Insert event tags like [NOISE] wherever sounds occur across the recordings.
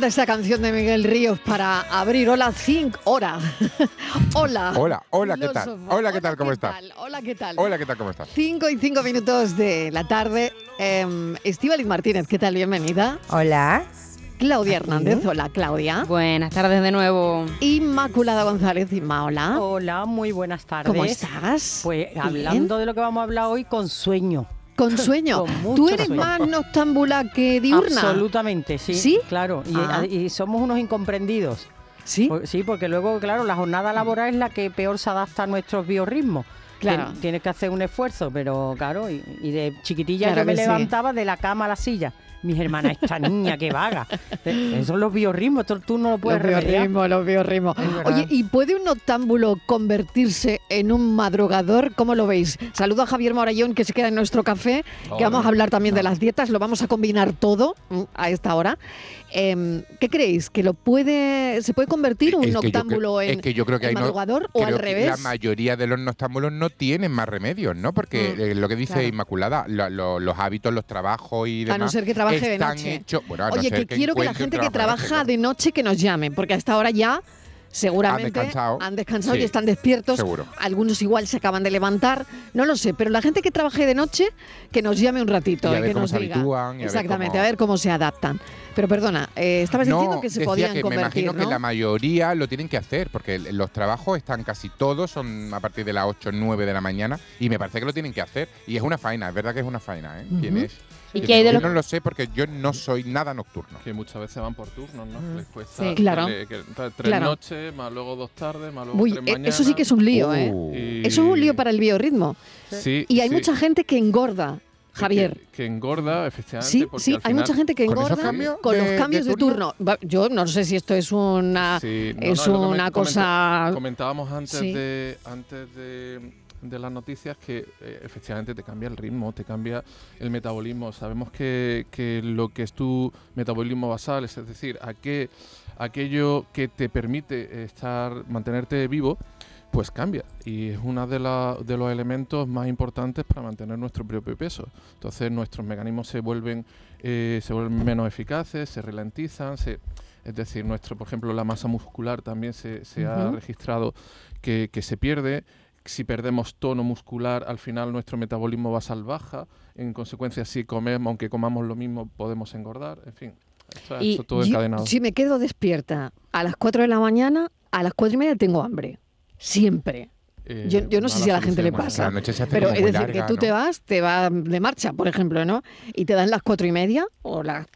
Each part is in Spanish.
encanta esta canción de Miguel Ríos para abrir Hola 5 hora. [LAUGHS] hola. Hola, hola, ¿qué tal? Hola, ¿qué tal? ¿Cómo estás? Hola, ¿qué tal? Hola, ¿qué tal? ¿Cómo estás? 5 y 5 minutos de la tarde. Eh, Estíbaliz Martínez, ¿qué tal? Bienvenida. Hola. Claudia Hernández, hola Claudia. Buenas tardes de nuevo. Inmaculada González, Inma, hola. Hola, muy buenas tardes. ¿Cómo estás? Pues Bien. hablando de lo que vamos a hablar hoy con sueño. Con [LAUGHS] sueño. Con ¿Tú eres sueño. más noctámbula que diurna? Absolutamente, sí. ¿Sí? Claro. Y, Ah. y somos unos incomprendidos. Sí. Sí, porque luego, claro, la jornada laboral es la que peor se adapta a nuestros biorritmos. Claro. Tien- Tienes que hacer un esfuerzo, pero claro, y, y de chiquitilla Claro yo me sí. levantaba de la cama a la silla. Mis hermanas, esta niña que vaga. Esos son los biorritmos, tú, tú no lo puedes Los biorritmos, los biorritmos. Oye, ¿y puede un noctámbulo convertirse en un madrugador? ¿Cómo lo veis? Saludo a Javier Morayón, que se queda en nuestro café, que vamos a hablar también de las dietas, lo vamos a combinar todo mm, a esta hora. Em, ¿Qué creéis? ¿Que lo puede, se puede convertir un Es que yo noctámbulo en, es que yo creo que en hay no- madrugador o creo al que revés? La mayoría de los noctámbulos no tienen más remedios, ¿no? Porque Mm, eh, lo que dice claro. Inmaculada, lo- lo- los hábitos, los trabajos y demás. A no ser que trabaje de noche. hechos- bueno, a no Oye, ser que quiero que la gente que trabaja de noche que nos llame, porque hasta ahora ya seguramente Han descansado. han descansado y están despiertos. seguro. Algunos igual se acaban de levantar, no lo sé, pero la gente que trabaje de noche que nos llame un ratito Y ver que nos diga. habitúan y a ver Exactamente, cómo- a ver cómo se adaptan. Pero perdona, eh, estabas diciendo No, que se decía podían que convertir, me imagino ¿no? que la mayoría lo tienen que hacer, porque los trabajos están casi todos, son a partir de las 8 o 9 de la mañana, y me parece que lo tienen que hacer. Y es una faena, es verdad que es una faena, ¿eh? ¿Quién Ujú. es? ¿Y Yo qué hay de yo los- no lo sé porque yo no soy nada nocturno. que muchas veces van por turnos, ¿no? Mm. Les cuesta Sí. Claro. que le- que- tres Claro. noches, más luego dos tardes, más luego Uy, tres eh, mañanas. eso sí que es un lío, ¿eh? Uh. Y- Eso es un lío para el biorritmo. Sí, Y hay sí. mucha gente que engorda, Javier. Que, que engorda, efectivamente. Sí, porque sí, al hay mucha gente que ¿Con esos engorda cambios con los cambios de de turno. Yo no sé si esto es una Sí, no, es no, lo que me una comenta- cosa Comentábamos antes Sí. de antes de, de las noticias que eh, efectivamente te cambia el ritmo, te cambia el metabolismo. Sabemos que, que lo que es tu metabolismo basal, es decir, a qué- aquello que te permite estar mantenerte vivo, pues cambia. Y es uno de, la- de los elementos más importantes para mantener nuestro propio peso. Entonces nuestros mecanismos se vuelven, eh, se vuelven menos eficaces, se ralentizan, se, es decir, nuestro, por ejemplo, la masa muscular también se, se ha registrado que, que se pierde. Si perdemos tono muscular, al final nuestro metabolismo basal baja. En consecuencia, si comemos, aunque comamos lo mismo, podemos engordar. En fin, esto Y esto todo Yo- encadenado. si me quedo despierta a las 4 de la mañana, a las 4 y media tengo hambre. Siempre. Eh, yo- yo no sé si a la gente le pasa. La noche se hace Pero es decir, larga, que tú ¿no? te vas, te vas de marcha, por ejemplo, ¿no? Y te dan las 4 y media o las...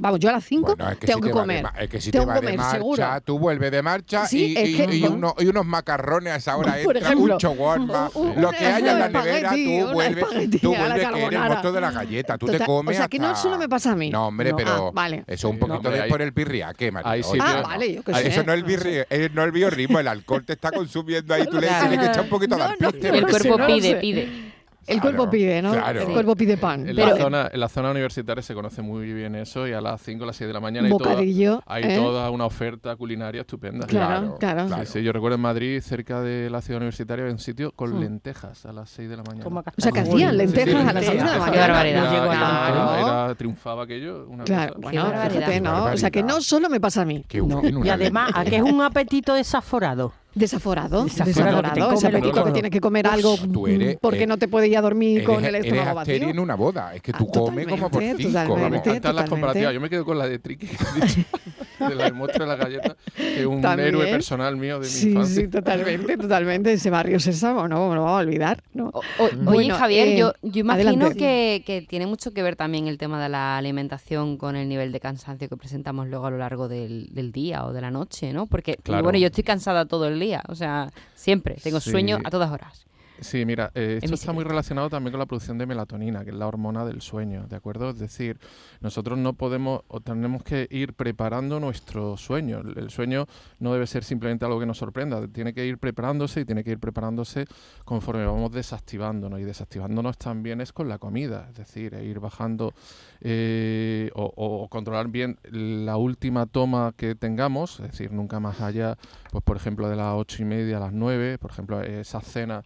Vamos, yo a las 5 Bueno, es que tengo si que te de comer. ma- es que si Tengo te que va de comer, marcha, seguro. tú vuelves de marcha Sí, y, es y- que- y uno- y unos macarrones a esa hora Por entra, ejemplo, un un- lo que haya en la nevera, tú vuelves, tú vuelves que eres monstruo de la galleta, tú te comes O sea, que no solo me pasa a mí. No, hombre, No. pero Ah, vale. eso un Sí, poquito hombre, de por el birriaque, María. Oye, sitios- Ah, no. vale, yo qué Ah, sé. Eso no es el birri, eh, no el biorritmo, el alcohol te está consumiendo ahí, tú le tienes que echar un poquito de No, no, alpiste. no El cuerpo no pide, pide. El Claro, cuerpo pide, ¿no? claro. El Sí. cuerpo pide pan. En, Pero- la zona, en la zona universitaria se conoce muy bien eso y a las 5 a las 6 de la mañana hay, toda, hay ¿eh? toda una oferta culinaria estupenda. Claro, claro. claro. Sí, sí, yo recuerdo en Madrid, cerca de la ciudad universitaria, había un sitio con Mm. lentejas a las 6 de la mañana. Como O sea, que hacían sí, lentejas sí, a las lentejas. 6 de la Qué mañana. barbaridad. Era, era- era- triunfaba aquello. Una Claro, cosa- bueno, fíjate, ¿no? O sea, que no solo me pasa a mí. Qué No. Y además, ¿a lenteja. qué es un apetito desaforado? Desaforado, Desaforado, desaforado. Ese apetito que tienes que comer algo eres- porque eh, no te puede ir a dormir Eres, con el estómago vacío. en una boda, es que Ah, tú comes como por cinco. vamos. encantan las comparativas. Yo me quedo con la de Triqui. [LAUGHS] [LAUGHS] de la muestra de la galleta, que un También. héroe personal mío de mi Sí, infancia. sí, totalmente, totalmente. Ese barrio Sésamo, no, no lo vamos a olvidar. ¿no? O- o- Bueno, oye, Javier, eh, yo, yo imagino adelante. que, que tiene mucho que ver también el tema de la alimentación con el nivel de cansancio que presentamos luego a lo largo del, del día o de la noche, ¿no? Porque, Claro. bueno, yo estoy cansada todo el día, o sea, siempre tengo Sí. sueño a todas horas. Sí, mira, eh, esto está muy relacionado también con la producción de melatonina, que es la hormona del sueño, ¿de acuerdo? Es decir, nosotros no podemos o tenemos que ir preparando nuestro sueño. El, el sueño no debe ser simplemente algo que nos sorprenda, tiene que ir preparándose y tiene que ir preparándose conforme vamos desactivándonos. Y desactivándonos también es con la comida, es decir, ir bajando eh, o, o controlar bien la última toma que tengamos, es decir, nunca más allá, pues por ejemplo, de las ocho y media a las nueve, por ejemplo, esa cena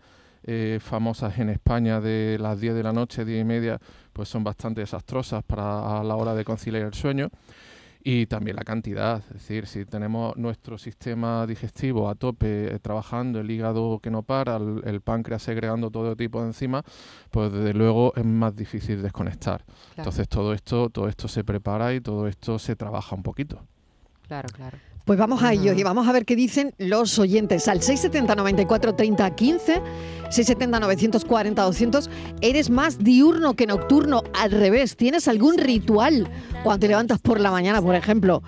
eh, famosas en España de las 10 de la noche, 10 y media, pues son bastante desastrosas para a la hora de conciliar el sueño. Y también la cantidad, es decir, si tenemos nuestro sistema digestivo a tope eh, trabajando, el hígado que no para, el, el páncreas segregando todo tipo de enzimas, pues desde luego es más difícil desconectar. Entonces todo esto, todo esto se prepara y todo esto se trabaja un poquito. Claro, claro. Pues vamos a ello y vamos a ver qué dicen los oyentes. Al 670 94 30 15, 670 940 200. ¿Eres más diurno que nocturno? Al revés, ¿tienes algún ritual cuando te levantas por la mañana, por ejemplo?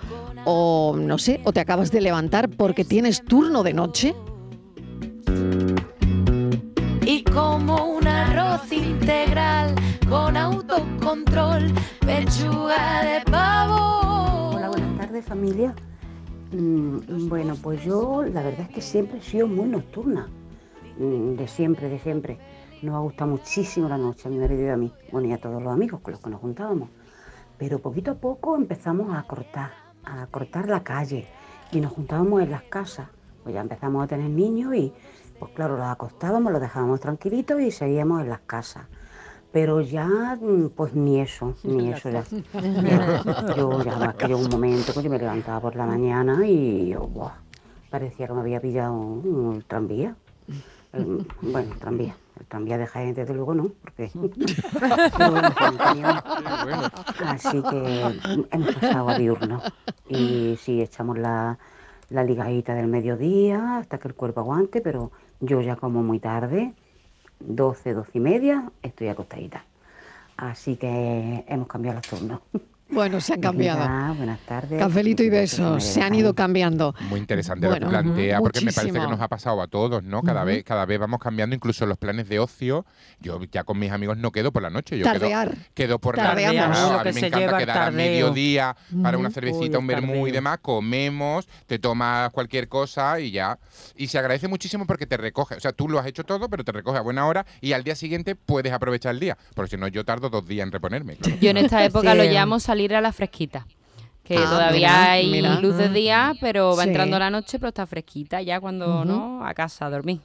O no sé, o te acabas de levantar porque tienes turno de noche. y como un arroz integral con autocontrol, pechuga de pavo. Hola, buenas tardes familia. Mm, bueno, pues yo la verdad es que siempre he sido muy nocturna. Mm, de siempre, de siempre. Nos ha gustado muchísimo la noche a mi marido y a mí. Bueno, y a todos los amigos con los que nos juntábamos. Pero poquito a poco empezamos a cortar, a cortar la calle. Y nos juntábamos en las casas. Pues ya empezamos a tener niños y, pues claro, los acostábamos, los dejábamos tranquilitos y seguíamos en las casas. Pero ya, mm, pues ni eso, [LAUGHS] ni eso ya. Yo ya más que yo un momento, pues yo me levantaba por la mañana y yo, parecía que me había pillado un, tranvía. El- bueno, tranvía. El tranvía de Jaén, desde luego no, porque... [LAUGHS] Así que hemos pasado a diurno. Y sí, echamos la, la ligadita del mediodía hasta que el cuerpo aguante, pero yo ya como muy tarde, 12, 12 y media, estoy acostadita. Así que hemos cambiado los turnos. [LAUGHS] Bueno, se han cambiado. Venga, buenas tardes. Cafelito y Besos, se han ido cambiando. Muy interesante Bueno, lo que plantea, porque me parece que nos ha pasado a todos, ¿no? Cada vez, cada vez vamos cambiando, incluso los planes de ocio. Yo ya con mis amigos no quedo por la noche, yo quedo, Tardear. quedo por la noche. A mí me encanta quedar a mediodía para una cervecita, Uy, un vermú y demás, comemos, te tomas cualquier cosa y ya. Y se agradece muchísimo porque te recoge, o sea, tú lo has hecho todo, pero te recoge a buena hora y al día siguiente puedes aprovechar el día, porque si no yo tardo dos días en reponerme. claro. Yo en esta [LAUGHS] época Sí. lo llamo salir a la fresquita. Que Ah, todavía mira, hay mira. luz de día, pero va Sí. entrando la noche, pero está fresquita ya cuando, ¿no? A casa a dormir.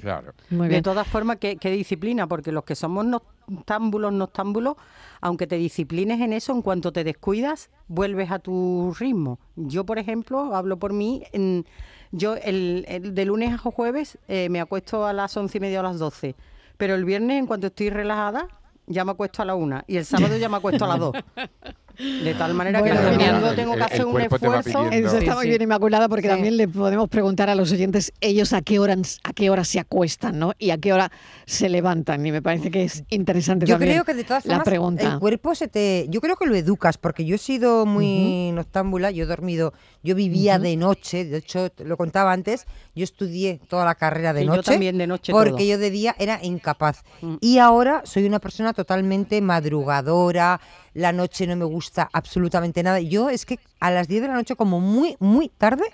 Claro. Muy De bien. todas formas, ¿qué, qué disciplina? Porque los que somos noctámbulos, noctámbulos, aunque te disciplines en eso, en cuanto te descuidas, vuelves a tu ritmo. Yo, por ejemplo, hablo por mí, en- yo el, el de lunes a jueves eh, me acuesto a las once y media o a las doce, pero el viernes, en cuanto estoy relajada, ya me acuesto a la una y el sábado ya me acuesto a las dos. [LAUGHS] De tal manera Bueno, que domingo tengo que el- hacer el un esfuerzo. Eso está muy sí. bien, Inmaculada, porque Sí. también le podemos preguntar a los oyentes ellos a qué hora a qué hora se acuestan, ¿no? Y a qué hora se levantan. Y me parece que es interesante Yo también creo que de todas la formas pregunta. el cuerpo se te... Yo creo que lo educas, porque yo he sido muy noctámbula, yo he dormido, yo vivía de noche, de hecho, lo contaba antes, yo estudié toda la carrera de Sí, yo noche. también de noche Porque todo. yo de día era incapaz. Mm. Y ahora soy una persona totalmente madrugadora, la noche no me gusta absolutamente nada. Yo es que a las 10 de la noche, como muy, muy tarde,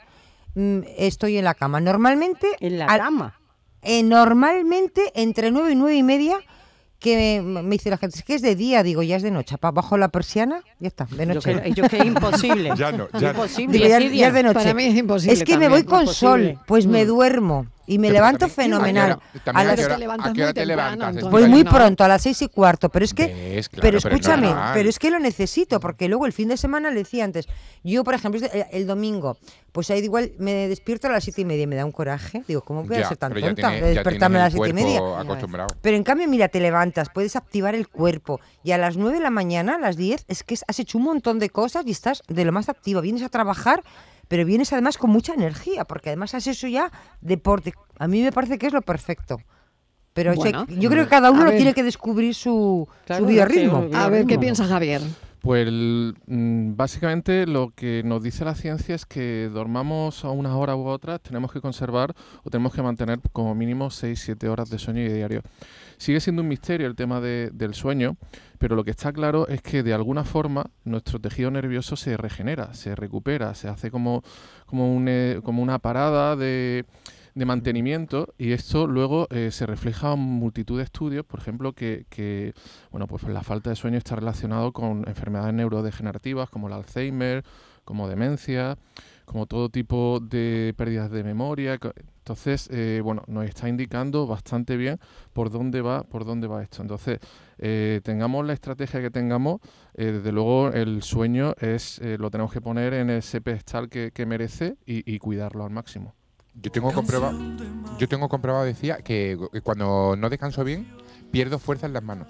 mm, estoy en la cama. Normalmente... En la al- cama. eh, normalmente entre nueve y nueve y media que me, me dice la gente, es que es de día, digo, ya es de noche, pa, bajo la persiana, ya está, de Yo noche. que, yo que es imposible. [LAUGHS] Ya no, ya. Imposible. Digo, ya, es de noche. Para mí es imposible Es que me voy con Imposible. sol, pues me Mm. duermo. Y me levanto también- fenomenal. ¿a también las- te levantas a qué hora muy te levantas? Pues pronto, a las seis y cuarto. Pero es que, ¿Ves? Claro, pero pero es escúchame, pero es que lo necesito, porque luego el fin de semana le decía antes, yo por ejemplo, el, el domingo, pues ahí igual me despierto a las siete y media me da un coraje. Digo, ¿cómo voy a ser tan tonta de despertarme a las siete y media? Pero en cambio, mira, te levantas, puedes activar el cuerpo y a las 9 de la mañana, a las 10, es que has hecho un montón de cosas y estás de lo más activa. Vienes a trabajar, pero vienes además con mucha energía, porque además has hecho ya deporte. A mí me parece que es lo perfecto. Pero o sea, Bueno, yo creo que cada uno ver. tiene que descubrir su, Claro, su biorritmo. A ver, ¿qué piensa Javier? Pues mm, básicamente lo que nos dice la ciencia es que dormamos a unas horas u otras, tenemos que conservar o tenemos que mantener como mínimo 6-7 horas de sueño diario. Sigue siendo un misterio el tema de- del sueño, pero lo que está claro es que de alguna forma nuestro tejido nervioso se regenera, se recupera, se hace como, como, un, eh, como una parada de, de mantenimiento y esto luego eh, se refleja en multitud de estudios, por ejemplo, que, que bueno, pues la falta de sueño está relacionado con enfermedades neurodegenerativas como el Alzheimer, como demencia, como todo tipo de pérdidas de memoria. Entonces, eh, bueno, nos está indicando bastante bien por dónde va, por dónde va esto. Entonces, eh, tengamos la estrategia que tengamos, eh, desde luego el sueño es eh, lo tenemos que poner en ese pedestal que, que merece y, y cuidarlo al máximo. Yo tengo comprobado, yo tengo comprobado, decía, que que cuando no descanso bien, pierdo fuerza en las manos.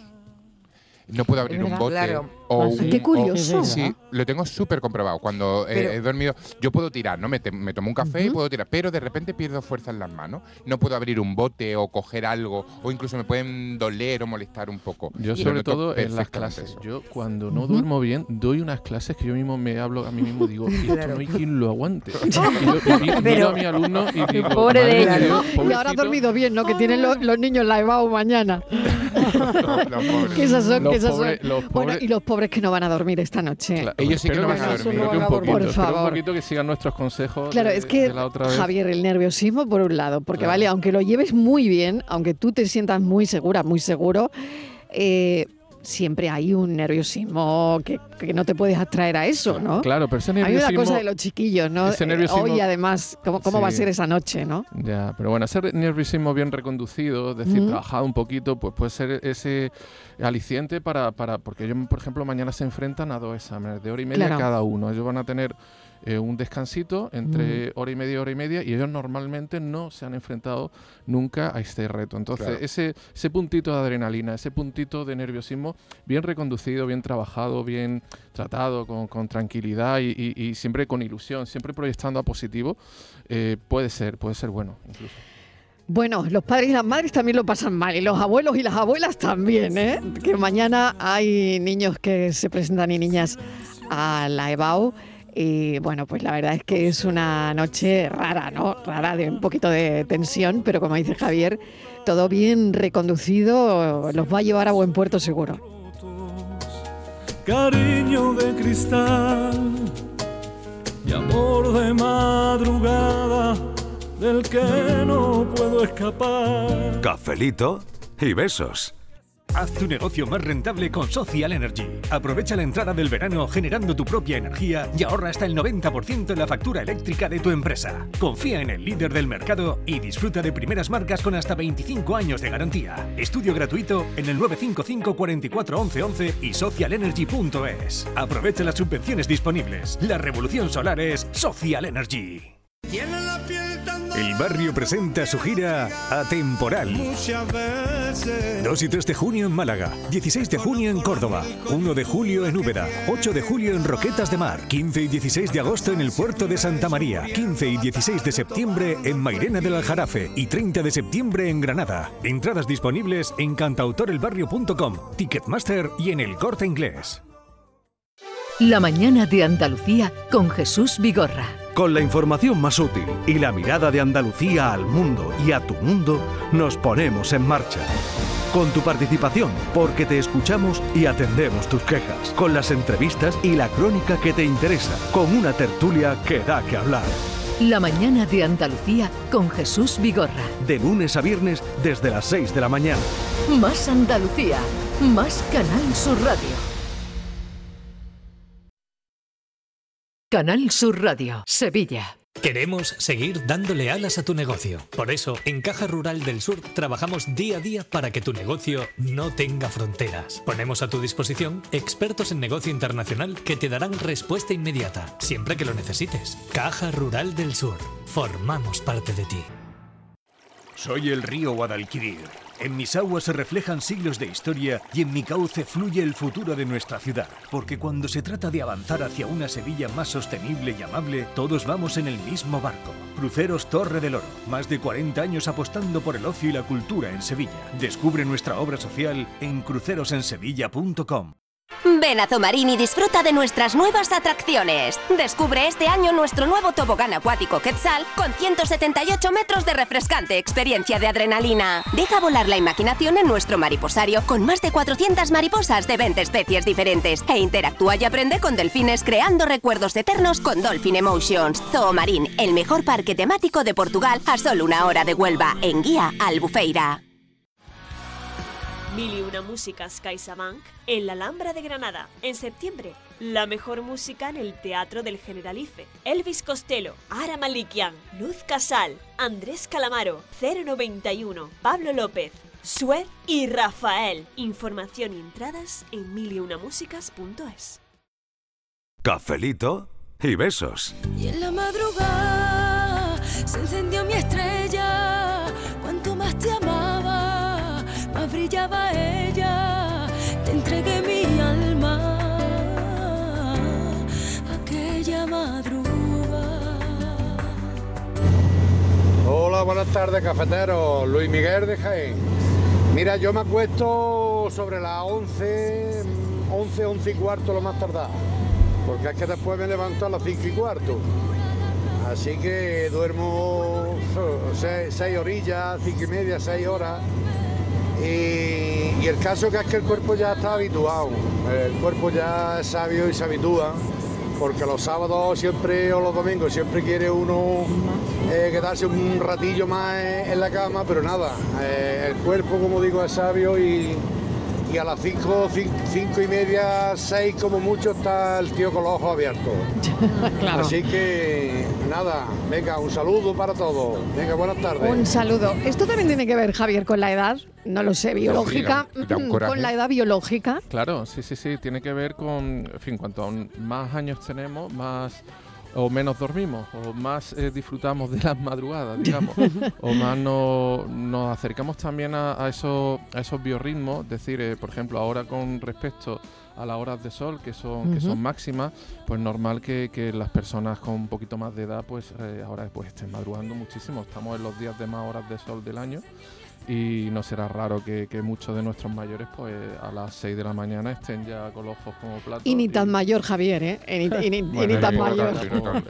No puedo abrir un verdad, bote claro. O Ah, sí. Qué o- curioso. sí, lo tengo súper comprobado. Cuando eh, he dormido, yo puedo tirar, ¿no? Me, te- me tomo un café y puedo tirar, pero de repente pierdo fuerza en las manos. No puedo abrir un bote o coger algo, o incluso me pueden doler o molestar un poco. Yo sobre todo en las clases. eso. Yo cuando no duermo bien, doy unas clases que yo mismo me hablo a mí mismo digo, esto Claro. no hay quien lo aguante. [LAUGHS] Y yo- y miro a mi alumno y [LAUGHS] digo, Pobre de. Dios, Y ahora ha pobrecito". dormido bien, ¿no? Que tienen lo- los niños la EBAU mañana. [LAUGHS] Los pobres. Que esas son, Los que esas son. pobres- los Bueno, y los pobres que no van a dormir esta noche. Claro, Ellos sí que no van a sí, dormir. espero que un Por poquito, espero favor. un poquito que sigan nuestros consejos. Claro, de- es que, de la otra vez. Javier, el nerviosismo por un lado, porque Claro. vale, aunque lo lleves muy bien, aunque tú te sientas muy segura, muy seguro, eh, siempre hay un nerviosismo que, que no te puedes abstraer a eso, ¿no? Claro, pero ese Hay una nerviosismo... cosa de los chiquillos, ¿no? ese Eh, nerviosismo- Hoy además, ¿cómo, cómo va a Sí. ser esa noche, no? Ya, pero bueno, ese nerviosismo bien reconducido, es decir, Ujú. trabajado un poquito, pues puede ser ese aliciente para, para, porque ellos, por ejemplo, mañana se enfrentan a dos exámenes de hora y media Claro. cada uno. Ellos van a tener eh, un descansito entre hora y media, hora y media, y ellos normalmente no se han enfrentado nunca a este reto. Entonces, Claro. ese, ese puntito de adrenalina, ese puntito de nerviosismo, bien reconducido, bien trabajado, bien tratado, con, con tranquilidad y, y- y siempre con ilusión, siempre proyectando a positivo, eh, puede ser, puede ser bueno incluso. Bueno, los padres y las madres también lo pasan mal, y los abuelos y las abuelas también, ¿eh? Que mañana hay niños que se presentan y niñas a la EBAU. Y bueno, pues la verdad es que es una noche rara, ¿no? Rara, de un poquito de tensión, pero como dice Javier, todo bien reconducido, los va a llevar a buen puerto seguro. cariño de cristal y amor de madrugada del que no puedo escapar. Cafelito y besos. Haz tu negocio más rentable con Social Energy. Aprovecha la entrada del verano generando tu propia energía y ahorra hasta el 90% en la factura eléctrica de tu empresa. Confía en el líder del mercado y disfruta de primeras marcas con hasta 25 años de garantía. Estudio gratuito en el 955 44 11 11 y socialenergy.es. Aprovecha las subvenciones disponibles. La revolución solar es Social Energy. El barrio presenta su gira Atemporal. Muchas veces 2 y 3 de junio en Málaga, 16 de junio en Córdoba, 1 de julio en Úbeda, 8 de julio en Roquetas de Mar, 15 y 16 de agosto en el puerto de Santa María, 15 y 16 de septiembre en Mairena del Aljarafe y 30 de septiembre en Granada. Entradas disponibles en cantautorelbarrio.com, Ticketmaster y en el corte inglés. La mañana de Andalucía con Jesús Vigorra. Con la información más útil y la mirada de Andalucía al mundo y a tu mundo, nos ponemos en marcha. Con tu participación, porque te escuchamos y atendemos tus quejas. Con las entrevistas y la crónica que te interesa. Con una tertulia que da que hablar. La mañana de Andalucía con Jesús Vigorra. De lunes a viernes desde las 6 de la mañana. Más Andalucía, más Canal Sur Radio. Canal Sur Radio, Sevilla. Queremos seguir dándole alas a tu negocio. Por eso, en Caja Rural del Sur trabajamos día a día para que tu negocio no tenga fronteras. Ponemos a tu disposición expertos en negocio internacional que te darán respuesta inmediata, siempre que lo necesites. Caja Rural del Sur. Formamos parte de ti. Soy el río Guadalquivir. En mis aguas se reflejan siglos de historia y en mi cauce fluye el futuro de nuestra ciudad. Porque cuando se trata de avanzar hacia una Sevilla más sostenible y amable, todos vamos en el mismo barco. Cruceros Torre del Oro. Más de 40 años apostando por el ocio y la cultura en Sevilla. Descubre nuestra obra social en crucerosensevilla.com. Ven a Zomarín y disfruta de nuestras nuevas atracciones. Descubre este año nuestro nuevo tobogán acuático Quetzal con 178 metros de refrescante experiencia de adrenalina. Deja volar la imaginación en nuestro mariposario con más de 400 mariposas de 20 especies diferentes e interactúa y aprende con delfines creando recuerdos eternos con Dolphin Emotions. Zoomarín, el mejor parque temático de Portugal a solo una hora de Huelva en guía Albufeira. Mil y una músicas CaixaBank en la Alhambra de Granada. En septiembre, la mejor música en el Teatro del Generalife. Elvis Costello, Ara Malikian, Luz Casal, Andrés Calamaro, 091, Pablo López, Sued y Rafael. Información y entradas en miliunamusicas.es. Cafelito y besos. Y en la madrugada se encendió mi estrella. Buenas tardes, cafetero. Luis Miguel de Jaén. Mira, yo me acuesto sobre las 11, 11, 11 y cuarto lo más tardado. Porque es que después me levanto a las 5 y cuarto. Así que duermo 6 orillas, 5 y media, 6 horas. Y, y el caso que es que el cuerpo ya está habituado. El cuerpo ya es sabio y se habitúa. Porque los sábados siempre o los domingos siempre quiere uno eh, quedarse un ratillo más en, en la cama, pero nada, eh, el cuerpo como digo es sabio y, y a las 5, 5 y media, 6 como mucho está el tío con los ojos abiertos. [LAUGHS] Claro. Así que nada, venga, un saludo para todos. Venga, buenas tardes. Un saludo. Esto también tiene que ver, Javier, con la edad. No lo sé, biológica. da- da un coraje. con la edad biológica. Claro, sí, sí, sí, tiene que ver con, en fin, cuanto más años tenemos, más o menos dormimos, o más eh, disfrutamos de las madrugadas, digamos, o más no- nos acercamos también a, a esos, a esos biorritmos, es decir, eh, por ejemplo, ahora con respecto a las horas de sol, que son, que son máximas, pues normal que, que las personas con un poquito más de edad, pues eh, ahora pues estén madrugando muchísimo, estamos en los días de más horas de sol del año y no será raro que, que muchos de nuestros mayores pues a las 6 de la mañana estén ya con los ojos como platos. Y ni tan mayor, Javier, ¿eh? Y ni, y ni- y ni Bueno, tan mayor.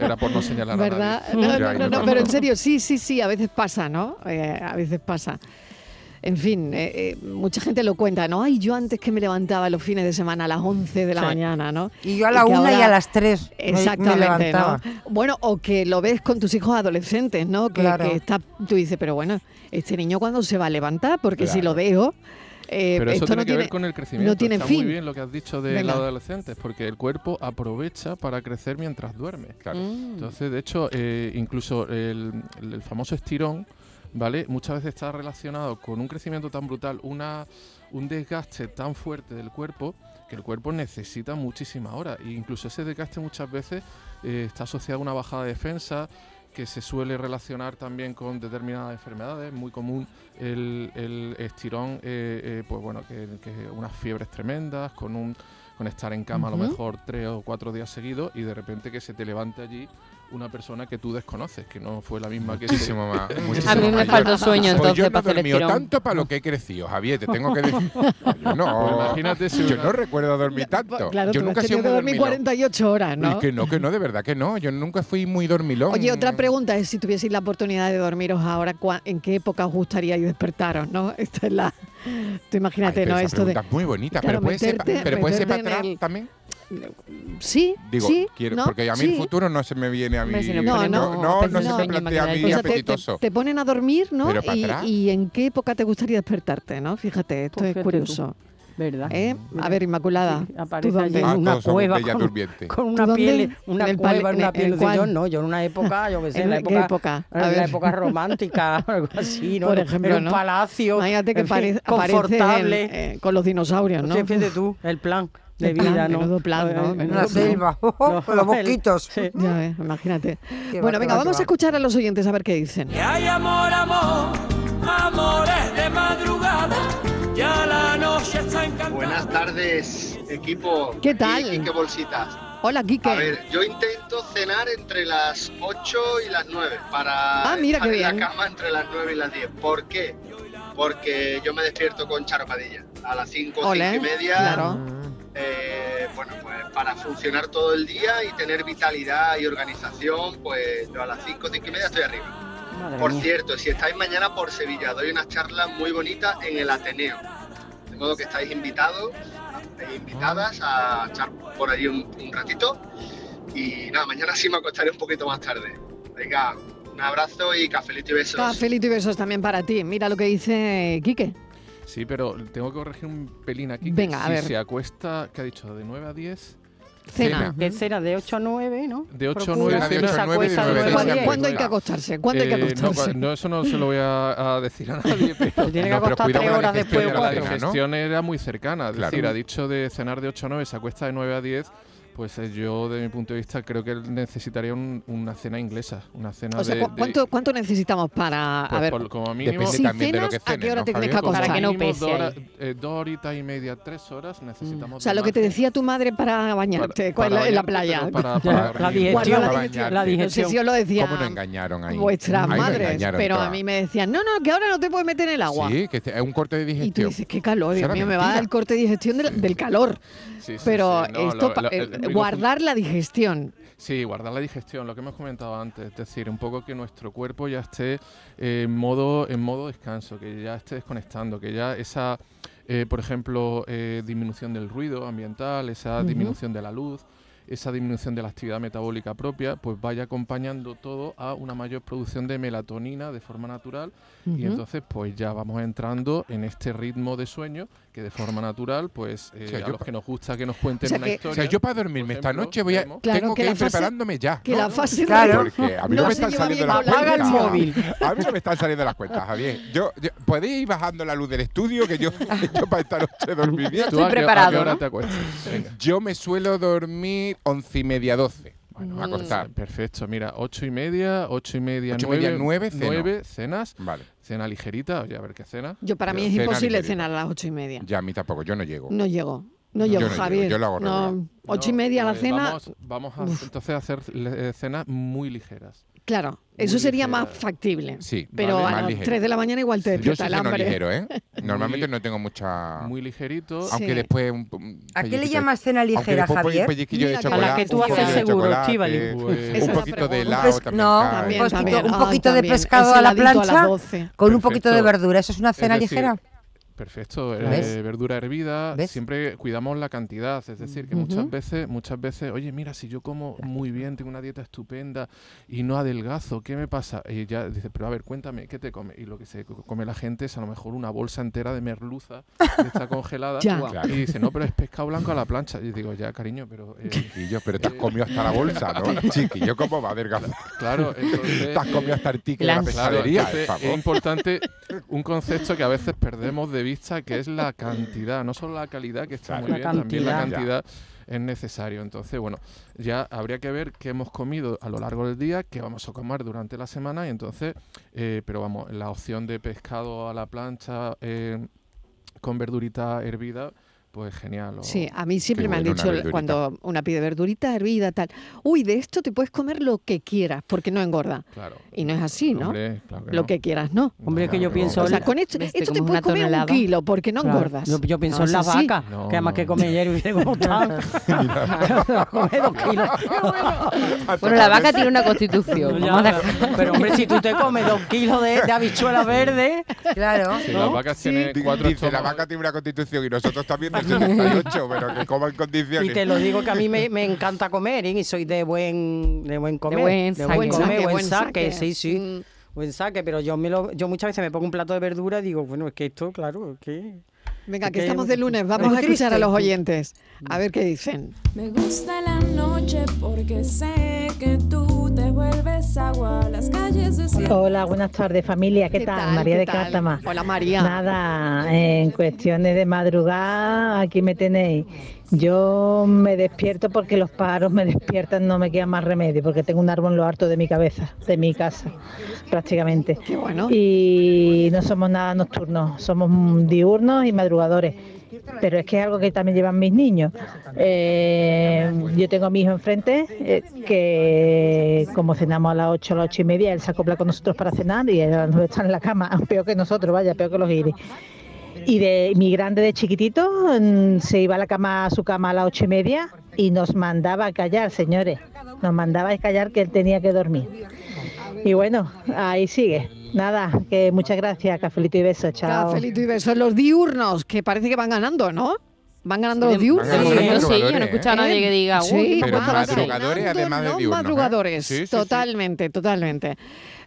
Era por no señalar ¿Verdad? a No, no, no, no, pero en serio, sí, sí, sí, a veces pasa, ¿no? Eh, a veces pasa. En fin, eh, eh, mucha gente lo cuenta, ¿no? Ay, yo antes que me levantaba los fines de semana a las 11 de la Sí. mañana, ¿no? Y yo a la que una y ahora- a las tres me- me Exactamente, levantaba. ¿no? Bueno, o que lo ves con tus hijos adolescentes, ¿no? Que, Claro. que está, tú dices, pero bueno, este niño cuándo se va a levantar, porque si Claro. lo veo, eh, Pero eso esto tiene no que tiene, ver con el crecimiento. no tiene Está fin. muy bien lo que has dicho de Venga. los adolescentes, porque el cuerpo aprovecha para crecer mientras duerme. Mm. Entonces, de hecho, eh, incluso el, el- el famoso estirón, ¿vale? Muchas veces está relacionado con un crecimiento tan brutal, una, un desgaste tan fuerte del cuerpo, que el cuerpo necesita muchísimas horas. E incluso ese desgaste muchas veces eh, está asociado a una bajada de defensa, que se suele relacionar también con determinadas enfermedades. Muy común el, el estirón, eh, eh, pues bueno, que, que unas fiebres tremendas, con un con estar en cama a lo mejor tres o cuatro días seguidos y de repente que se te levante allí una persona que tú desconoces, que no fue la misma que Muchísimo más. [LAUGHS] muchísimo A mí me Yo- sueño, pues entonces, yo no para he hacer dormido estirón. tanto para lo que he crecido, Javier, te tengo que decir. [LAUGHS] Yo no, Pues imagínate si yo una- no recuerdo dormir tanto. Claro, yo tú nunca he sido muy dormir dormilón. 48 horas, Y ¿no? que no, que no, de verdad que no. Yo nunca fui muy dormilón. Oye, otra pregunta es si tuvieseis la oportunidad de dormiros ahora, ¿cuá- ¿en qué época os gustaría despertaros, no? [LAUGHS] Esta es la... Tú imagínate, Ay, pero ¿no? esa Esto de... muy bonita, Claro, pero puede ser, pero puede ser para atrás el- también. Sí, Digo, ¿no? porque a mí el futuro no se me viene a mí. No, no, no, no, pues se plantea. Te, ponen a dormir, ¿no? Y, en qué época te gustaría despertarte, ¿no? Fíjate, esto pues es curioso. ¿Verdad? ¿Eh? A ver, Inmaculada. Ah, una cueva con, con, una piel, una el cueva, una piel. De yo no, yo en una época, yo qué sé, en la época, en la época romántica, [LAUGHS] algo así, ¿no? Por ejemplo, en un ¿no? palacio, Imagínate que confortable. Eh, con los dinosaurios, ¿no? Tú, el plan de vida, ¿no? Menudo plan, ¿no? Eh, Menudo Una selva, [LAUGHS] oh, con los [LAUGHS] mosquitos. Sí. Ya ves, imagínate. Qué bueno, va, venga, va, vamos va. a escuchar a los oyentes a ver qué dicen. Ya hay amor, amor, amores de madrugada, ya la noche está encantada. Buenas tardes, equipo. ¿Qué tal? Quique Bolsitas. Hola, Quique. A ver, yo intento cenar entre las 8 y las 9 para ah, mira estar qué bien. en la cama entre las 9 y las 10. ¿Por qué? Porque yo me despierto con charopadilla a las 5 o 5 y media. Claro eh, bueno, pues para funcionar todo el día y tener vitalidad y organización, pues yo a las 5, 5 y media estoy arriba. Por cierto, si estáis mañana por Sevilla, doy una charla muy bonita en el Ateneo. De modo que estáis invitados e invitadas a echar por ahí un, un ratito. Y nada, mañana sí me acostaré un poquito más tarde. Venga, un abrazo y cafelito y besos. Cafelito y besos también para ti. Mira lo que dice Quique. Sí, pero tengo que corregir un pelín aquí. Venga, si a ver. Si se acuesta, ¿qué ha dicho? ¿De 9 a 10? Cena. De cena, de 8 a 9, ¿no? De 8 a 9, de 8 a 9 y 9 ¿Cuándo, hay que acostarse? ¿Cuándo eh, hay que eh, acostarse? No, eso no se lo voy a, a decir a [LAUGHS] nadie, pero... tiene que no, acostar 3 horas después de 4. La digestión ¿no? era muy cercana, es claro. decir, ha dicho de cenar de 8 a 9, se acuesta de 9 a 10 pues eh, yo, de mi punto de vista, creo que necesitaría un, una cena inglesa. Una cena o sea, de, ¿cuánto, de... ¿cuánto necesitamos para...? Pues a ver, por, como mínimo, depende si también cenas, de lo que cenes, ¿a qué hora ¿no, te tienes que acostar? Para que no pese. Dos, eh, dos horitas y media, tres horas mm. necesitamos... Mm. O sea, lo que te decía tu madre para bañarte, para, para bañarte en la playa. [LAUGHS] Para, la digestión. La, la digestión. No sé si lo decía... ¿Cómo nos engañaron ahí? Vuestras ahí madres. Engañaron pero a mí me decían, no, no, que ahora no te puedes meter en el agua. Sí, que este, es un corte de digestión. Y tú dices, qué calor, Dios mío, me va a dar el corte de digestión del calor. Pero esto guardar la digestión. Sí, guardar la digestión, lo que hemos comentado antes, es decir, un poco que nuestro cuerpo ya esté eh, en, modo, en modo descanso, que ya esté desconectando, que ya esa, eh, por ejemplo, eh, disminución del ruido ambiental, esa disminución de la luz, esa disminución de la actividad metabólica propia, pues vaya acompañando todo a una mayor producción de melatonina de forma natural y entonces pues ya vamos entrando en este ritmo de sueño que de forma natural pues eh, a los que nos gusta que nos cuenten o una historia. O sea, yo para dormirme esta noche voy a, claro, tengo que, ir preparándome ya. Que la fase claro, a mí no, me están saliendo las cuentas. A mí no me están saliendo las cuentas, Javier. Yo, yo, ir bajando la luz del estudio que yo, yo para esta noche dormir bien. Estoy preparado. Yo me suelo dormir once y media, doce. Bueno, a mm. cortar Perfecto, mira, ocho y media, ocho y media, ocho nueve, nueve, cena. nueve, cenas. Vale. Cena ligerita, oye, a ver qué cena. Yo para mí es imposible ligerita. cenar a las ocho y media. Ya, a mí tampoco, yo no llego. No llego. No, yo, yo no Javier. Yo lo hago no, ocho y media la eh, cena. Vamos, a, entonces a hacer eh, cenas muy ligeras. Claro, eso sería ligera. más factible. Sí, pero vale, a las 3 de la mañana igual te despierta el hambre. ligero, ¿eh? [LAUGHS] Normalmente no tengo mucha. Muy ligerito. Aunque sí. después. Un, un ¿A qué le llamas cena ligera, Javier? Mira, de a la que tú haces seguro, Chivali. Un pues, poquito de helado también No, también, un poquito, también. un poquito ah, de pescado a la plancha con un poquito de verdura. ¿Eso es una cena ligera? Perfecto, eh, verdura hervida, siempre cuidamos la cantidad, es decir, que muchas veces, muchas veces, oye, mira, si yo como muy bien, tengo una dieta estupenda y no adelgazo, ¿qué me pasa? Y ya dice, pero a ver, cuéntame, ¿qué te come? Y lo que se come la gente es a lo mejor una bolsa entera de merluza que está congelada [LAUGHS] y dice, no, pero es pescado blanco a la plancha. Y digo, ya, cariño, pero... Eh, Chiquillo, pero te has eh, comido hasta la bolsa, ¿no? [LAUGHS] Chiquillo, ¿cómo va a adelgazar? Claro, entonces... [LAUGHS] Te has comido hasta el ticket de la pescadería. Eh, es importante un concepto que a veces perdemos de vista, que es la cantidad, no solo la calidad, que está muy bien, también la cantidad. Es necesario. Entonces, bueno, ya habría que ver qué hemos comido a lo largo del día, qué vamos a comer durante la semana, y entonces, eh, pero vamos, la opción de pescado a la plancha eh, con verdurita hervida pues genial. O sí, a mí siempre me han dicho cuando una pide verdurita hervida, tal, uy, de esto te puedes comer lo que quieras, porque no engorda. Claro. Y no es así, ¿no? Hombre, claro que lo no. que quieras, ¿no? Hombre, no, que yo no, pienso... O sea, con esto, esto te puedes comer tonelada. un kilo, porque no claro. engordas. Yo, yo pienso en las vacas, que además que come ayer hubiera gustado. come dos kilos. [LAUGHS] bueno, la vaca tiene una constitución. Ya, pero, hombre, si tú te comes dos kilos de, de habichuela verde... Claro. Si las vacas tienen cuatro... la vaca tiene una constitución y nosotros también pero que coma condiciones. Y te lo digo que a mí me, me encanta comer ¿eh? y soy de buen, de buen comer. De buen, comer, saque, buen saque, sí, sí. Mm. Buen saque, pero yo, me lo, yo muchas veces me pongo un plato de verdura y digo, bueno, es que esto, claro, es que... Venga, que estamos de lunes, vamos a escuchar a los oyentes, a ver qué dicen. Me gusta la noche porque sé que tú te vuelves agua. Las calles de Hola, buenas tardes familia, ¿qué, ¿Qué tal? tal? María ¿Qué de tal? Cártama. Hola, María. Nada, en cuestiones de madrugada, aquí me tenéis. Yo me despierto porque los pájaros me despiertan, no me queda más remedio, porque tengo un árbol en lo harto de mi cabeza, de mi casa, prácticamente. Qué bueno. Y no somos nada nocturnos, somos mm, diurnos y madrugadores. Pero es que es algo que también llevan mis niños. Eh, yo tengo a mi hijo enfrente, eh, que como cenamos a las 8, a las 8 y media, él se acopla con nosotros para cenar y él [LAUGHS] está en la cama, [LAUGHS] peor que nosotros, vaya, peor que los iris. Y de mi grande de chiquitito mm, se iba a la cama a su cama a las ocho y media y nos mandaba a callar, señores. Nos mandaba a callar que él tenía que dormir. Y bueno, ahí sigue. Nada, que muchas gracias, cafelito y beso, chao. Cafelito y besos. Los diurnos, que parece que van ganando, ¿no? Van ganando los diurnos. sí, yo no he escuchado a nadie que diga, uy, Sí, Pero madrugadores además de no diurnos. ¿eh? madrugadores, sí. totalmente, totalmente.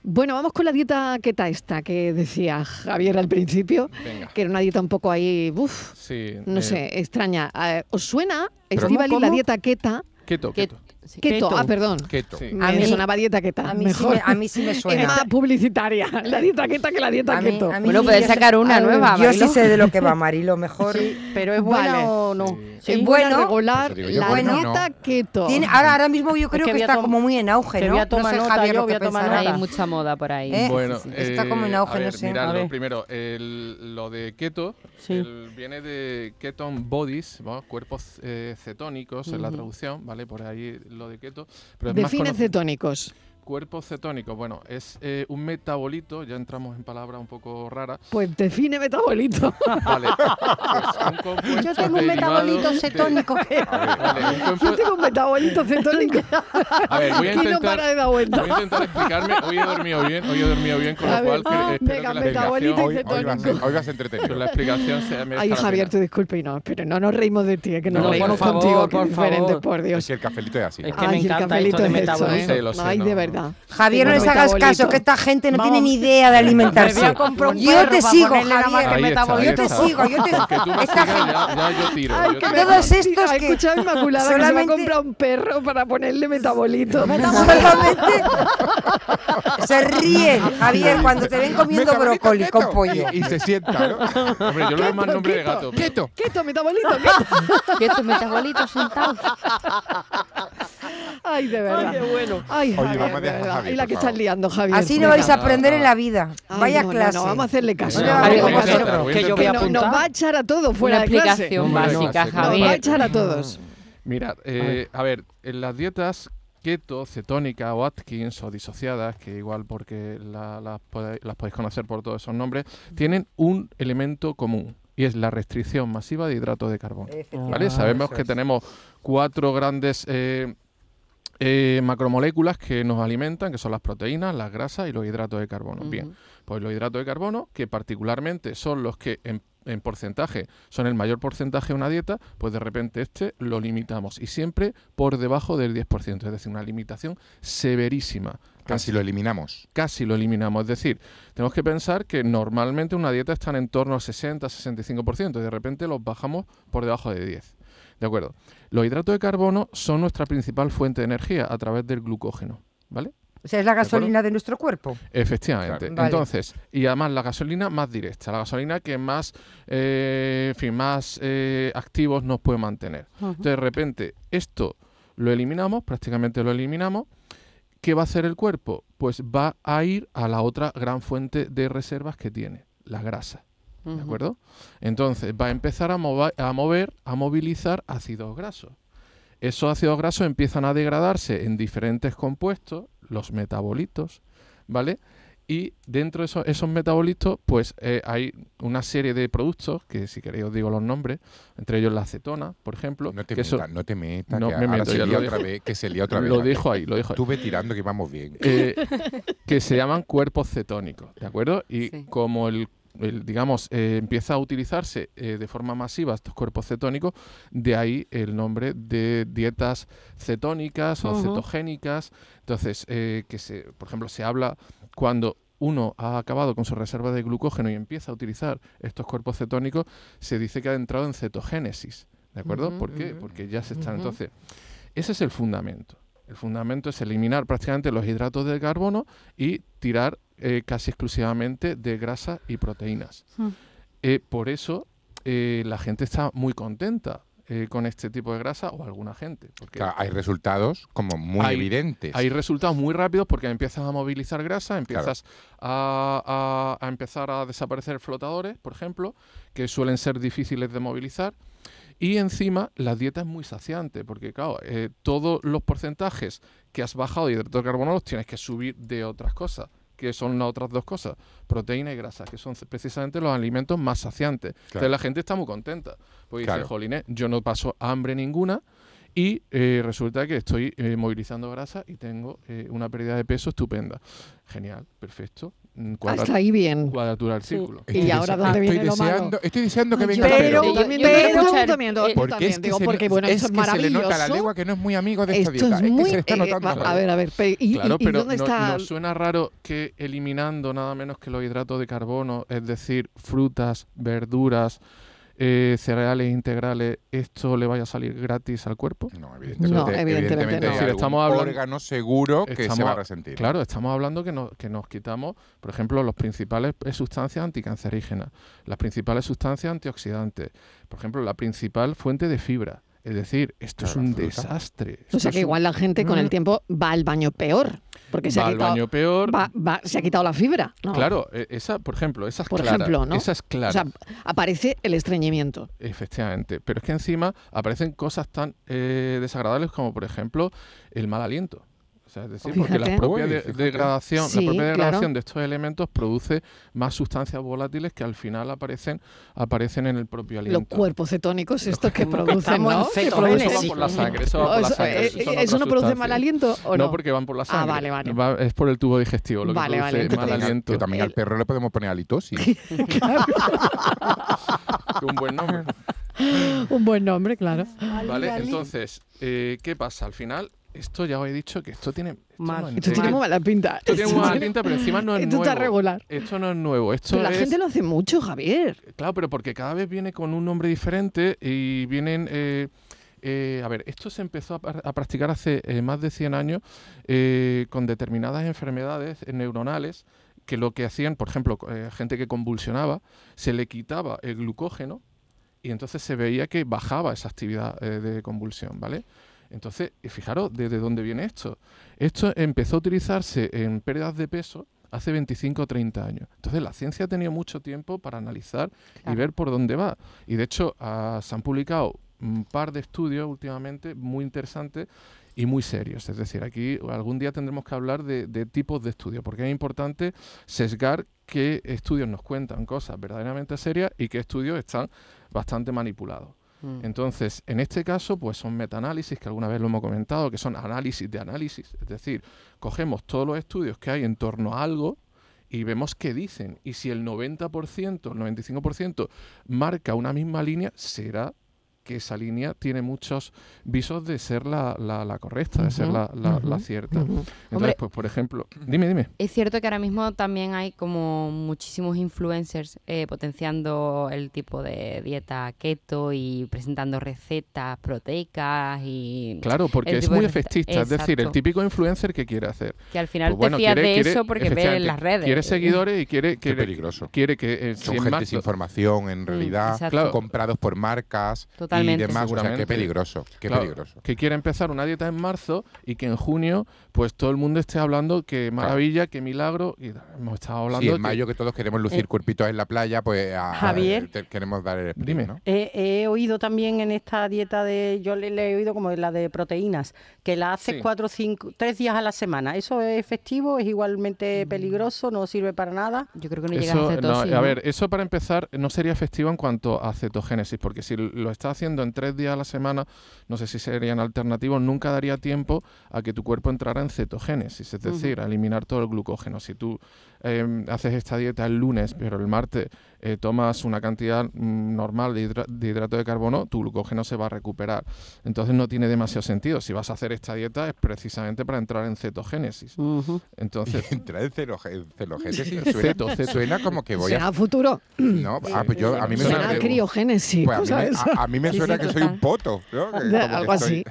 Bueno, vamos con la dieta queta esta que decía Javier al principio, Venga. que era una dieta un poco ahí, uff, Sí, no eh, sé, extraña. Eh, ¿Os suena, Estivali, ¿Cómo, la dieta queta? Keto, keto. Keto, ah, perdón. Keto. Me A mí- sonaba dieta queta. a mí sí mejor. me- a mí sí me [LAUGHS] suena. Es más publicitaria, [LAUGHS] la dieta queta que la dieta A mí- keto. a mí Bueno, sí, puedes sacar una nueva, Yo sí Mariló. sé de lo que va, Marilo, mejor. Pero es buena Vale. o no. Es Sí. Bueno, regular yo, la bueno, dieta no. keto. Tiene, ahora, ahora mismo yo creo que que, a está tom- como muy en auge, que ¿no? voy a no tomar sé, nota, Javier, yo lo voy que a tomar pensará. nota. Hay mucha moda por ahí. Eh, Bueno, sí, sí, está como en eh, auge, no sé. mirad, A lo ver. primero, lo de keto Sí. el- viene de keton bodies, ¿no? cuerpos eh, cetónicos en la traducción, ¿vale? Por ahí lo de keto. Pero es más Define conocido- cetónicos. Cuerpos cetónicos, bueno, es eh, un metabolito, ya entramos en palabras un poco raras. Pues define metabolito. [LAUGHS] Vale, [LAUGHS] pues Yo tengo un metabolito de- cetónico que... [LAUGHS] A ver, vale, un Yo tengo un metabolito cetónico. A ver, voy a Aquí no intentar, para de dar vuelta. voy a intentar explicarme. Hoy he dormido bien, hoy he dormido bien, con A lo ver, cual cre- ah, venga, que la metabolito Hoy, hoy, vas, cetónico. hoy vas entretenido. que la explicación sea Ay, Javier, te disculpe y no, pero no nos reímos de ti, es que nos No, reímos por favor, contigo, que por es diferente, favor. por Es Dios. que el cafelito es así. Es que me Ay, el encanta cafelito esto de es eso. ¿eh? Sé, lo sé, Ay, no. de verdad. Javier, no les hagas caso, que esta gente no Vamos. tiene ni idea de Me alimentarse. voy a comprar un Yo perro te para sigo, ponerle Javier. Ahí está, Yo te está. sigo, yo te Con [LAUGHS] que tú me esta sigas, gente- ya, ya yo tiro. Ay, yo que tiro. Todos estos ¿Has que escuchado a Inmaculada que se va a solamente- comprar un perro para ponerle metabolito? [LAUGHS] Solamente se ríen, Javier, cuando te ven comiendo Metabolito brócoli keto. con pollo. Y, y se sienta, ¿no? Hombre, yo lo veo más nombre de gato. Keto. Keto, metabolito, keto. [LAUGHS] Que tu metabolito sentado. Ay, de verdad. Ay, qué bueno. Ay, Oye, Javier, vamos a de dejar a. Javier, Y la que estás liando, Javier. Así no vais a aprender en la vida. Ay, Vaya no, clase. No, vamos a hacerle caso. No, vamos a hacerle que yo voy a nos va a echar a todos fuera Una de clase. explicación básica, sí, Nos va a Javier. echar a todos. Mirad, eh, a ver, en las dietas keto, cetónica o Atkins o disociadas, que igual porque la- las podéis conocer por todos esos nombres, tienen un elemento común y es la restricción masiva de hidratos de carbono. ¿vale? Ah, Sabemos eso que tenemos cuatro grandes eh, eh, macromoléculas que nos alimentan, que son las proteínas, las grasas y los hidratos de carbono. Bien, pues los hidratos de carbono, que particularmente son los que en, en porcentaje son el mayor porcentaje de una dieta, pues de repente este lo limitamos y siempre por debajo del 10%, es decir, una limitación severísima. Casi lo eliminamos. Casi lo eliminamos. Es decir, tenemos que pensar que normalmente una dieta está en torno al 60-65% y de repente los bajamos por debajo de 10. ¿De acuerdo? Los hidratos de carbono son nuestra principal fuente de energía a través del glucógeno. ¿Vale? O sea, es la gasolina de nuestro cuerpo. Efectivamente. Vale. Entonces, y además la gasolina más directa, la gasolina que más, eh, en fin, más eh, activos nos puede mantener. Entonces, de repente, esto lo eliminamos, prácticamente lo eliminamos. ¿Qué va a hacer el cuerpo? Pues va a ir a la otra gran fuente de reservas que tiene, la grasa. ¿De acuerdo? Entonces va a empezar a, mova- a mover, a movilizar ácidos grasos. Esos ácidos grasos empiezan a degradarse en diferentes compuestos, los metabolitos, ¿vale? Y dentro de esos, esos metabolitos, pues eh, hay una serie de productos, que si queréis os digo los nombres, entre ellos la acetona, por ejemplo. No te metas, no te metas. No que me meto, se lía lo otra vez, que se lía otra vez. Lo dejo ahí, lo dejo ahí. Tú ve tirando que vamos bien. Eh, que se llaman cuerpos cetónicos, ¿de acuerdo? Y como el, el, digamos, eh, empieza a utilizarse eh, de forma masiva estos cuerpos cetónicos, de ahí el nombre de dietas cetónicas o cetogénicas. Entonces, eh, que se, por ejemplo, se habla cuando uno ha acabado con su reserva de glucógeno y empieza a utilizar estos cuerpos cetónicos, se dice que ha entrado en cetogénesis. ¿De acuerdo? ¿Por qué? Porque ya se está. Ujú. Entonces, ese es el fundamento. El fundamento es eliminar prácticamente los hidratos de carbono y tirar eh, casi exclusivamente de grasa y proteínas. Mm. Eh, por eso eh, la gente está muy contenta eh, con este tipo de grasa o alguna gente. Porque Claro, hay resultados como muy hay- evidentes. Hay resultados muy rápidos porque empiezas a movilizar grasa, empiezas a, a- a empezar a desaparecer flotadores, por ejemplo, que suelen ser difíciles de movilizar. Y encima la dieta es muy saciante, porque claro, eh, todos los porcentajes que has bajado de hidratos de carbono los tienes que subir de otras cosas, que son las otras dos cosas, proteína y grasa, que son precisamente los alimentos más saciantes. Entonces la gente está muy contenta, porque Claro. dice, jolines, yo no paso hambre ninguna y eh, resulta que estoy eh, movilizando grasa y tengo eh, una pérdida de peso estupenda. Genial, perfecto. Cuadra- Hasta ahí bien. Cuadratura del círculo. Y ahora dónde viene lo malo. deseando, estoy deseando que Ay, venga Pedro. yo yo yo quiero también, escuchar, eh, Porque es que digo, se, porque bueno, es esto es que se le nota a la maravilloso. legua que no es muy amigo de esta Esto dieta. es Es, muy... que se le está eh, notando. va- a ver, a ver, pe- ¿y, claro, y- y pero dónde no, está? ¿no suena raro que eliminando nada menos que los hidratos de carbono, es decir, frutas, verduras, eh, cereales integrales, esto le vaya a salir gratis al cuerpo? No, No, evidentemente Es no. decir, algún estamos hablando, órgano seguro que se va a resentir. Claro, estamos hablando que nos, que nos quitamos, por ejemplo, las principales eh, sustancias anticancerígenas, las principales sustancias antioxidantes, por ejemplo, la principal fuente de fibra. Es decir, esto es un fruta. desastre. O sea es que un- igual la gente con el tiempo va al baño peor. Porque se Va ha al quitado, baño peor. va- va- se ha quitado la fibra. ¿no? Claro, eh, esa, por ejemplo, esa es Por clara. ejemplo, ¿no? Esa es clara. O sea, aparece el estreñimiento. Efectivamente. Pero es que encima aparecen cosas tan eh, desagradables como, por ejemplo, el mal aliento. Sea, es decir, porque la propia de- degradación, Sí, la propia claro. degradación de estos elementos produce más sustancias volátiles que al final aparecen, aparecen en el propio Los aliento. cuerpos cetónicos estos que producen, ¿no? Que. Eso va producen- por la sangre, eso va por la Eso, sangre. eh, eso son ¿eso otras no produce sustancias. mal aliento o no? porque van por la Ah, sangre. vale, vale. Va- es por el tubo digestivo lo que Vale, vale, produce mal También al- aliento. que también al El- perro le podemos poner halitosis. [LAUGHS] [LAUGHS] Un buen nombre. Un buen nombre, claro. Vale, entonces, eh, ¿qué pasa? Al final, esto ya os he dicho que esto tiene... Esto, Mal. no es- Esto tiene muy mala pinta. esto tiene muy mala pinta, pero encima no es Esto nuevo. está regular. Esto no es nuevo. Esto Pero la es- gente lo hace mucho, Javier. Claro, pero porque cada vez viene con un nombre diferente y vienen... eh, eh, a ver, esto se empezó a, a practicar hace eh, más de 100 años eh, con determinadas enfermedades neuronales que lo que hacían, por ejemplo, eh, gente que convulsionaba, se le quitaba el glucógeno y entonces se veía que bajaba esa actividad eh, de convulsión, ¿vale? Entonces, y fijaros, ¿desde dónde viene esto? Esto empezó a utilizarse en pérdidas de peso hace 25 o 30 años. Entonces, la ciencia ha tenido mucho tiempo para analizar y ver por dónde va. Y de hecho, ah, se han publicado un par de estudios últimamente muy interesantes y muy serios. Es decir, aquí algún día tendremos que hablar de, de tipos de estudios, porque es importante sesgar qué estudios nos cuentan cosas verdaderamente serias y qué estudios están bastante manipulados. Mm. Entonces, en este caso, pues son metaanálisis, que alguna vez lo hemos comentado, que son análisis de análisis. Es decir, cogemos todos los estudios que hay en torno a algo y vemos qué dicen. Y si el 90%, el 95% marca una misma línea, será que esa línea tiene muchos visos de ser la, la- la correcta, de ser la, la- la ujú, cierta. ujú. Entonces, Hombre, pues por ejemplo, dime, dime. Es cierto que ahora mismo también hay como muchísimos influencers eh, potenciando el tipo de dieta keto y presentando recetas proteicas y... Claro, porque es muy efectista, es decir, el Exacto. típico influencer que quiere hacer. Que al final Pues bueno, te fías quiere- de quiere- eso porque ves en las redes. Quiere seguidores y quiere, Qué quiere peligroso. quiere que eh, Son si en gente sin información, en realidad, exacto. Claro. comprados por marcas Totalmente. y demás. O sea, qué peligroso, qué Claro, peligroso. que quiere empezar una dieta en marzo y que en junio pues todo el mundo esté hablando que maravilla, que milagro y hemos estado hablando Sí, en que- mayo que todos queremos lucir Eh, cuerpitos en la playa, pues a, Javier. te- queremos dar el sprint, Dime. ¿no? He, he oído también en esta dieta de, yo le, le he oído como la de proteínas, que la haces Sí. cuatro, cinco, tres días a la semana. ¿Eso es efectivo? ¿Es igualmente Mm. peligroso? ¿No sirve para nada? Yo creo que no llega Eso, a no, cetosis, a ¿no? ver, eso para empezar no sería efectivo en cuanto a cetogénesis, porque si lo está haciendo haciendo en tres días a la semana, no sé si serían alternativos, nunca daría tiempo a que tu cuerpo entrara en cetogénesis, es decir, a eliminar todo el glucógeno. Si tú eh, haces esta dieta el lunes, pero el martes eh, tomas una cantidad mm, normal de, hidra- de hidrato de carbono, tu glucógeno se va a recuperar. Entonces no tiene demasiado sentido. Si vas a hacer esta dieta es precisamente para entrar en cetogénesis. Entonces, [LAUGHS] Entrar en celoge- celogénesis [LAUGHS] Ceto, suena, ceto. suena como que voy Será a... futuro. No, ah, pues yo, a mí me Será suena que- criogénesis. Pues a, mí, ¿sabes? me- a- a mí me suena sí, que soy un poto. ¿no? Que De- como que algo estoy-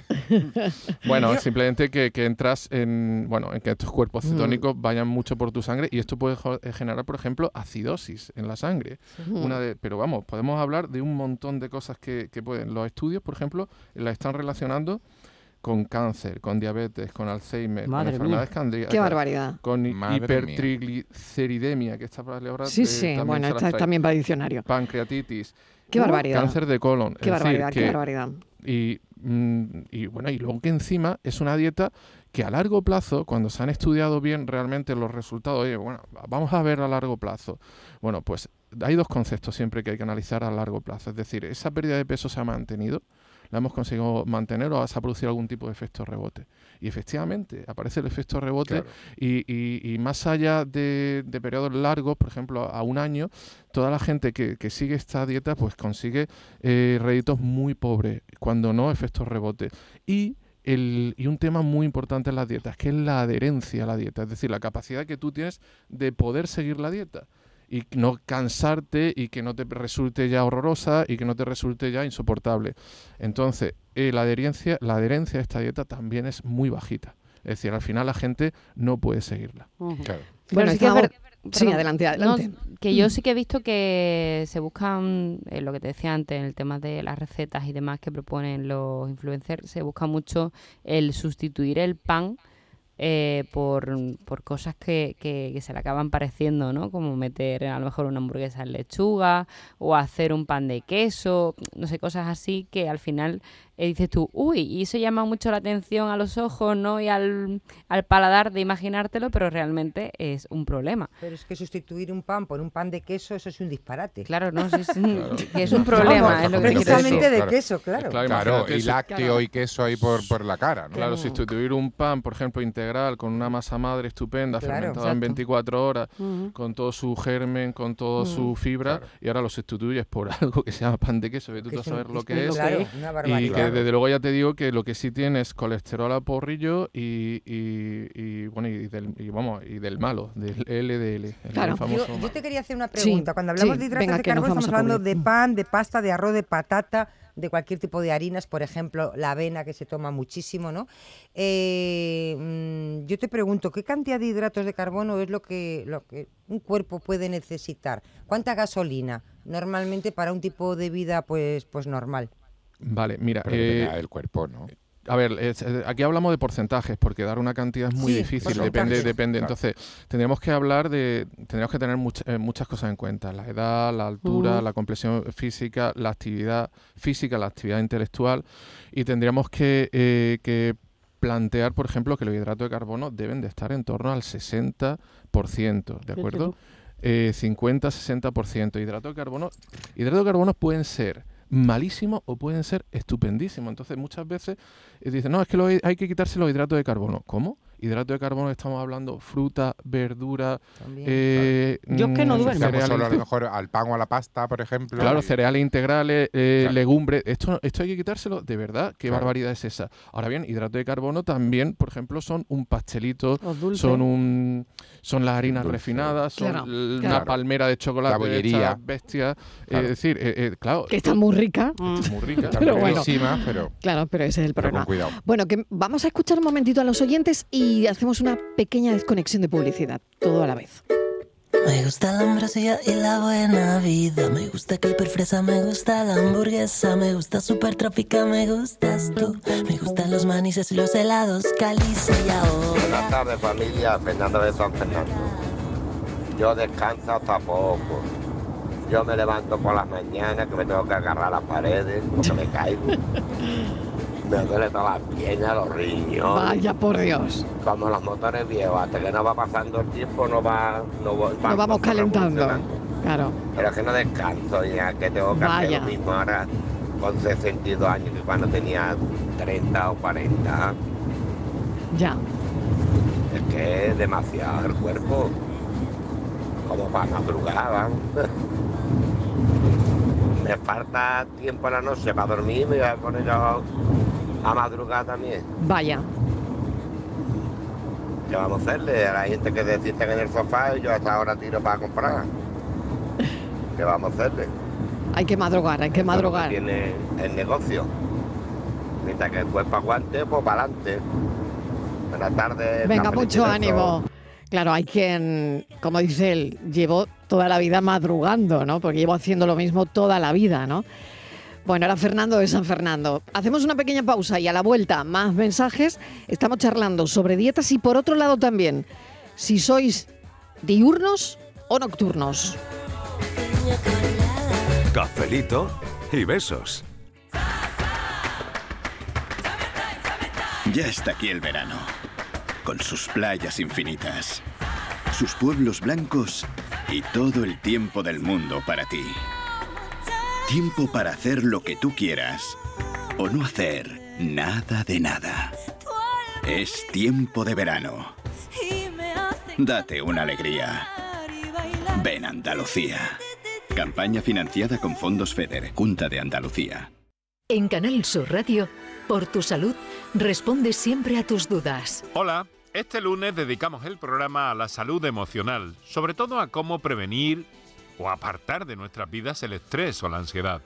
Bueno, [LAUGHS] simplemente que, que entras en, bueno, en que estos cuerpos Mm. cetónicos vayan mucho por tu sangre y esto puede eh, generar, por ejemplo, acidosis en la sangre. Una de, pero vamos, podemos hablar de un montón de cosas que, que pueden. Los estudios, por ejemplo, la están relacionando con cáncer, con diabetes, con Alzheimer, Madre con enfermedades mía. cardíacas, Qué barbaridad. con Madre hipertrigliceridemia, que está para ahora Sí, de- sí, bueno, esta también para diccionario. Pancreatitis. Qué barbaridad. Cáncer de colon. Qué es decir, barbaridad, qué que- barbaridad. Y, mm, y bueno, y luego que encima es una dieta que a largo plazo, cuando se han estudiado bien realmente los resultados, oye, bueno, vamos a ver a largo plazo. Bueno, pues hay dos conceptos siempre que hay que analizar a largo plazo. Es decir, esa pérdida de peso se ha mantenido, la hemos conseguido mantener o se ha producido algún tipo de efecto rebote. Y efectivamente, aparece el efecto rebote Claro. y, y- y más allá de, de periodos largos, por ejemplo, a un año, toda la gente que, que sigue esta dieta pues consigue eh, réditos muy pobres, cuando no efectos rebote. Y, el, y un tema muy importante en las dietas, que es la adherencia a la dieta, es decir, la capacidad que tú tienes de poder seguir la dieta y no cansarte y que no te resulte ya horrorosa y que no te resulte ya insoportable. Entonces, eh, la, adherencia, la adherencia a esta dieta también es muy bajita. Es decir, al final la gente no puede seguirla. Bueno, Pero sí que ver- Sí, adelante, No, adelante. que yo sí que he visto que se buscan, eh, lo que te decía antes, en el tema de las recetas y demás que proponen los influencers, se busca mucho el sustituir el pan eh, por, por cosas que, que- que se le acaban pareciendo, ¿no? Como meter a lo mejor una hamburguesa en lechuga o hacer un pan de queso, no sé, cosas así que al final eh, dices tú, uy, y eso llama mucho la atención a los ojos, ¿no? Y al, al paladar de imaginártelo, pero realmente es un problema. Pero es que sustituir un pan por un pan de queso, eso es un disparate. Claro, no, sí, [LAUGHS] que es un problema, es lo que Precisamente de queso, claro. Claro, Claro, y lácteo y queso ahí por, por la cara, ¿no? Claro, sustituir un pan, por ejemplo, integral, con una masa madre estupenda, Claro. fermentada en Exacto. 24 horas, con todo su germen, con toda su fibra, y ahora lo sustituyes por [LAUGHS] algo que se llama pan de queso, que tú es ver lo es que es. claro, una y barbaridad. Desde luego ya te digo que lo que sí tiene es colesterol a porrillo y, y, y, bueno, y del, y vamos, y del malo, del LDL. el Claro. famoso Yo, yo te quería hacer una Sí, pregunta. Cuando hablamos sí, de hidratos venga, de carbono, estamos hablando de pan, de pasta, de arroz, de patata, de cualquier tipo de harinas, por ejemplo, la avena que se toma muchísimo, ¿no? Eh, mm, yo te pregunto, ¿qué cantidad de hidratos de carbono es lo que, lo que un cuerpo puede necesitar? ¿Cuánta gasolina normalmente para un tipo de vida pues, pues normal? Vale, mira. Eh, del cuerpo, ¿no? A ver, es- eh, aquí hablamos de porcentajes, porque dar una cantidad es muy Sí, difícil, depende, depende. Claro. Entonces, tendríamos que hablar de, tendríamos que tener much- eh, muchas cosas en cuenta, la edad, la altura, Ujú. la complexión física, la actividad física, la actividad intelectual, y tendríamos que, eh, que plantear, por ejemplo, que los hidratos de carbono deben de estar en torno al 60%, ¿de acuerdo? Eh, 50-60%. Hidratos de carbono, hidratos de carbono pueden ser malísimos o pueden ser estupendísimos. Entonces, muchas veces eh, dicen, no, es que hay que quitarse los hidratos de carbono. ¿Cómo? Hidratos de carbono estamos hablando fruta, verdura, También. eh, Yo es que no mm, duermo. Solo a lo mejor al pan o a la pasta, por ejemplo. Claro, y- cereales integrales, eh, Claro. legumbres, esto, esto hay que quitárselo, de verdad, qué Claro. barbaridad es esa. Ahora bien, hidrato de carbono también, por ejemplo, son un pastelito, son un son las harinas Dulce. refinadas, son una palmera de chocolate, La de bestias, eh, es decir, eh, eh, claro, Que está muy rica. es muy rica. Están Pero bueno. buenísimas, pero, Claro, pero ese es el pero con problema. cuidado. Bueno, que vamos a escuchar un momentito a los oyentes y hacemos una pequeña desconexión de publicidad, todo a la vez. Me gusta la ambrosía y la buena vida. Me gusta Clipper Fresa, me gusta la hamburguesa. Me gusta Super Trópica, me gustas tú. Me gustan los manices y los helados, caliza y ahora. Buenas tardes familia, Fernando de San Fernando. Yo descanso hasta poco. Yo me levanto por las mañanas que me tengo que agarrar a las paredes porque me caigo. [LAUGHS] Me duele todas las piernas, los riñones. Vaya por Dios. Como los motores viejos, hasta que no va pasando el tiempo no va... No, va- Nos vamos calentando. Claro. Pero es que no descanso ya, que tengo que hacer lo mismo ahora con 62 años que cuando tenía 30 o 40. Ya. Es que es demasiado el cuerpo. Como para madrugar, vamos. [LAUGHS] Me falta tiempo a la noche para dormir me voy a poner yo a madrugar también. Vaya. ¿Qué vamos a hacerle? A la gente que se sienten en el sofá y yo hasta ahora tiro para comprar. ¿Qué vamos a hacerle? Hay que madrugar, hay que madrugar. Tiene el negocio. Mientras que el cuerpo aguante, pues para adelante. Buenas tardes. Venga, mucho ánimo. Claro, hay quien, como dice él, llevo toda la vida madrugando, ¿no? Porque llevo haciendo lo mismo toda la vida, ¿no? Bueno, era Fernando de San Fernando. Hacemos una pequeña pausa y a la vuelta más mensajes. Estamos charlando sobre dietas y por otro lado también, si sois diurnos o nocturnos. Cafelito y besos. Ya está aquí el verano, con sus playas infinitas, sus pueblos blancos y todo el tiempo del mundo para ti. Tiempo para hacer lo que tú quieras o no hacer nada de nada. Es tiempo de verano. Date una alegría. Ven Andalucía. Campaña financiada con fondos FEDER, Junta de Andalucía. En Canal Sur Radio, por tu salud, responde siempre a tus dudas. Hola, este lunes dedicamos el programa a la salud emocional, sobre todo a cómo prevenir o apartar de nuestras vidas el estrés o la ansiedad.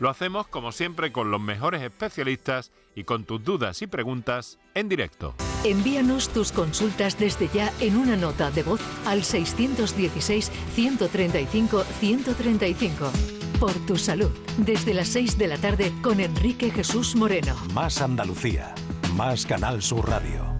Lo hacemos como siempre con los mejores especialistas y con tus dudas y preguntas en directo. Envíanos tus consultas desde ya en una nota de voz al 616-135-135. Por tu salud, desde las 6 de la tarde con Enrique Jesús Moreno. Más Andalucía. Más Canal Sur Radio.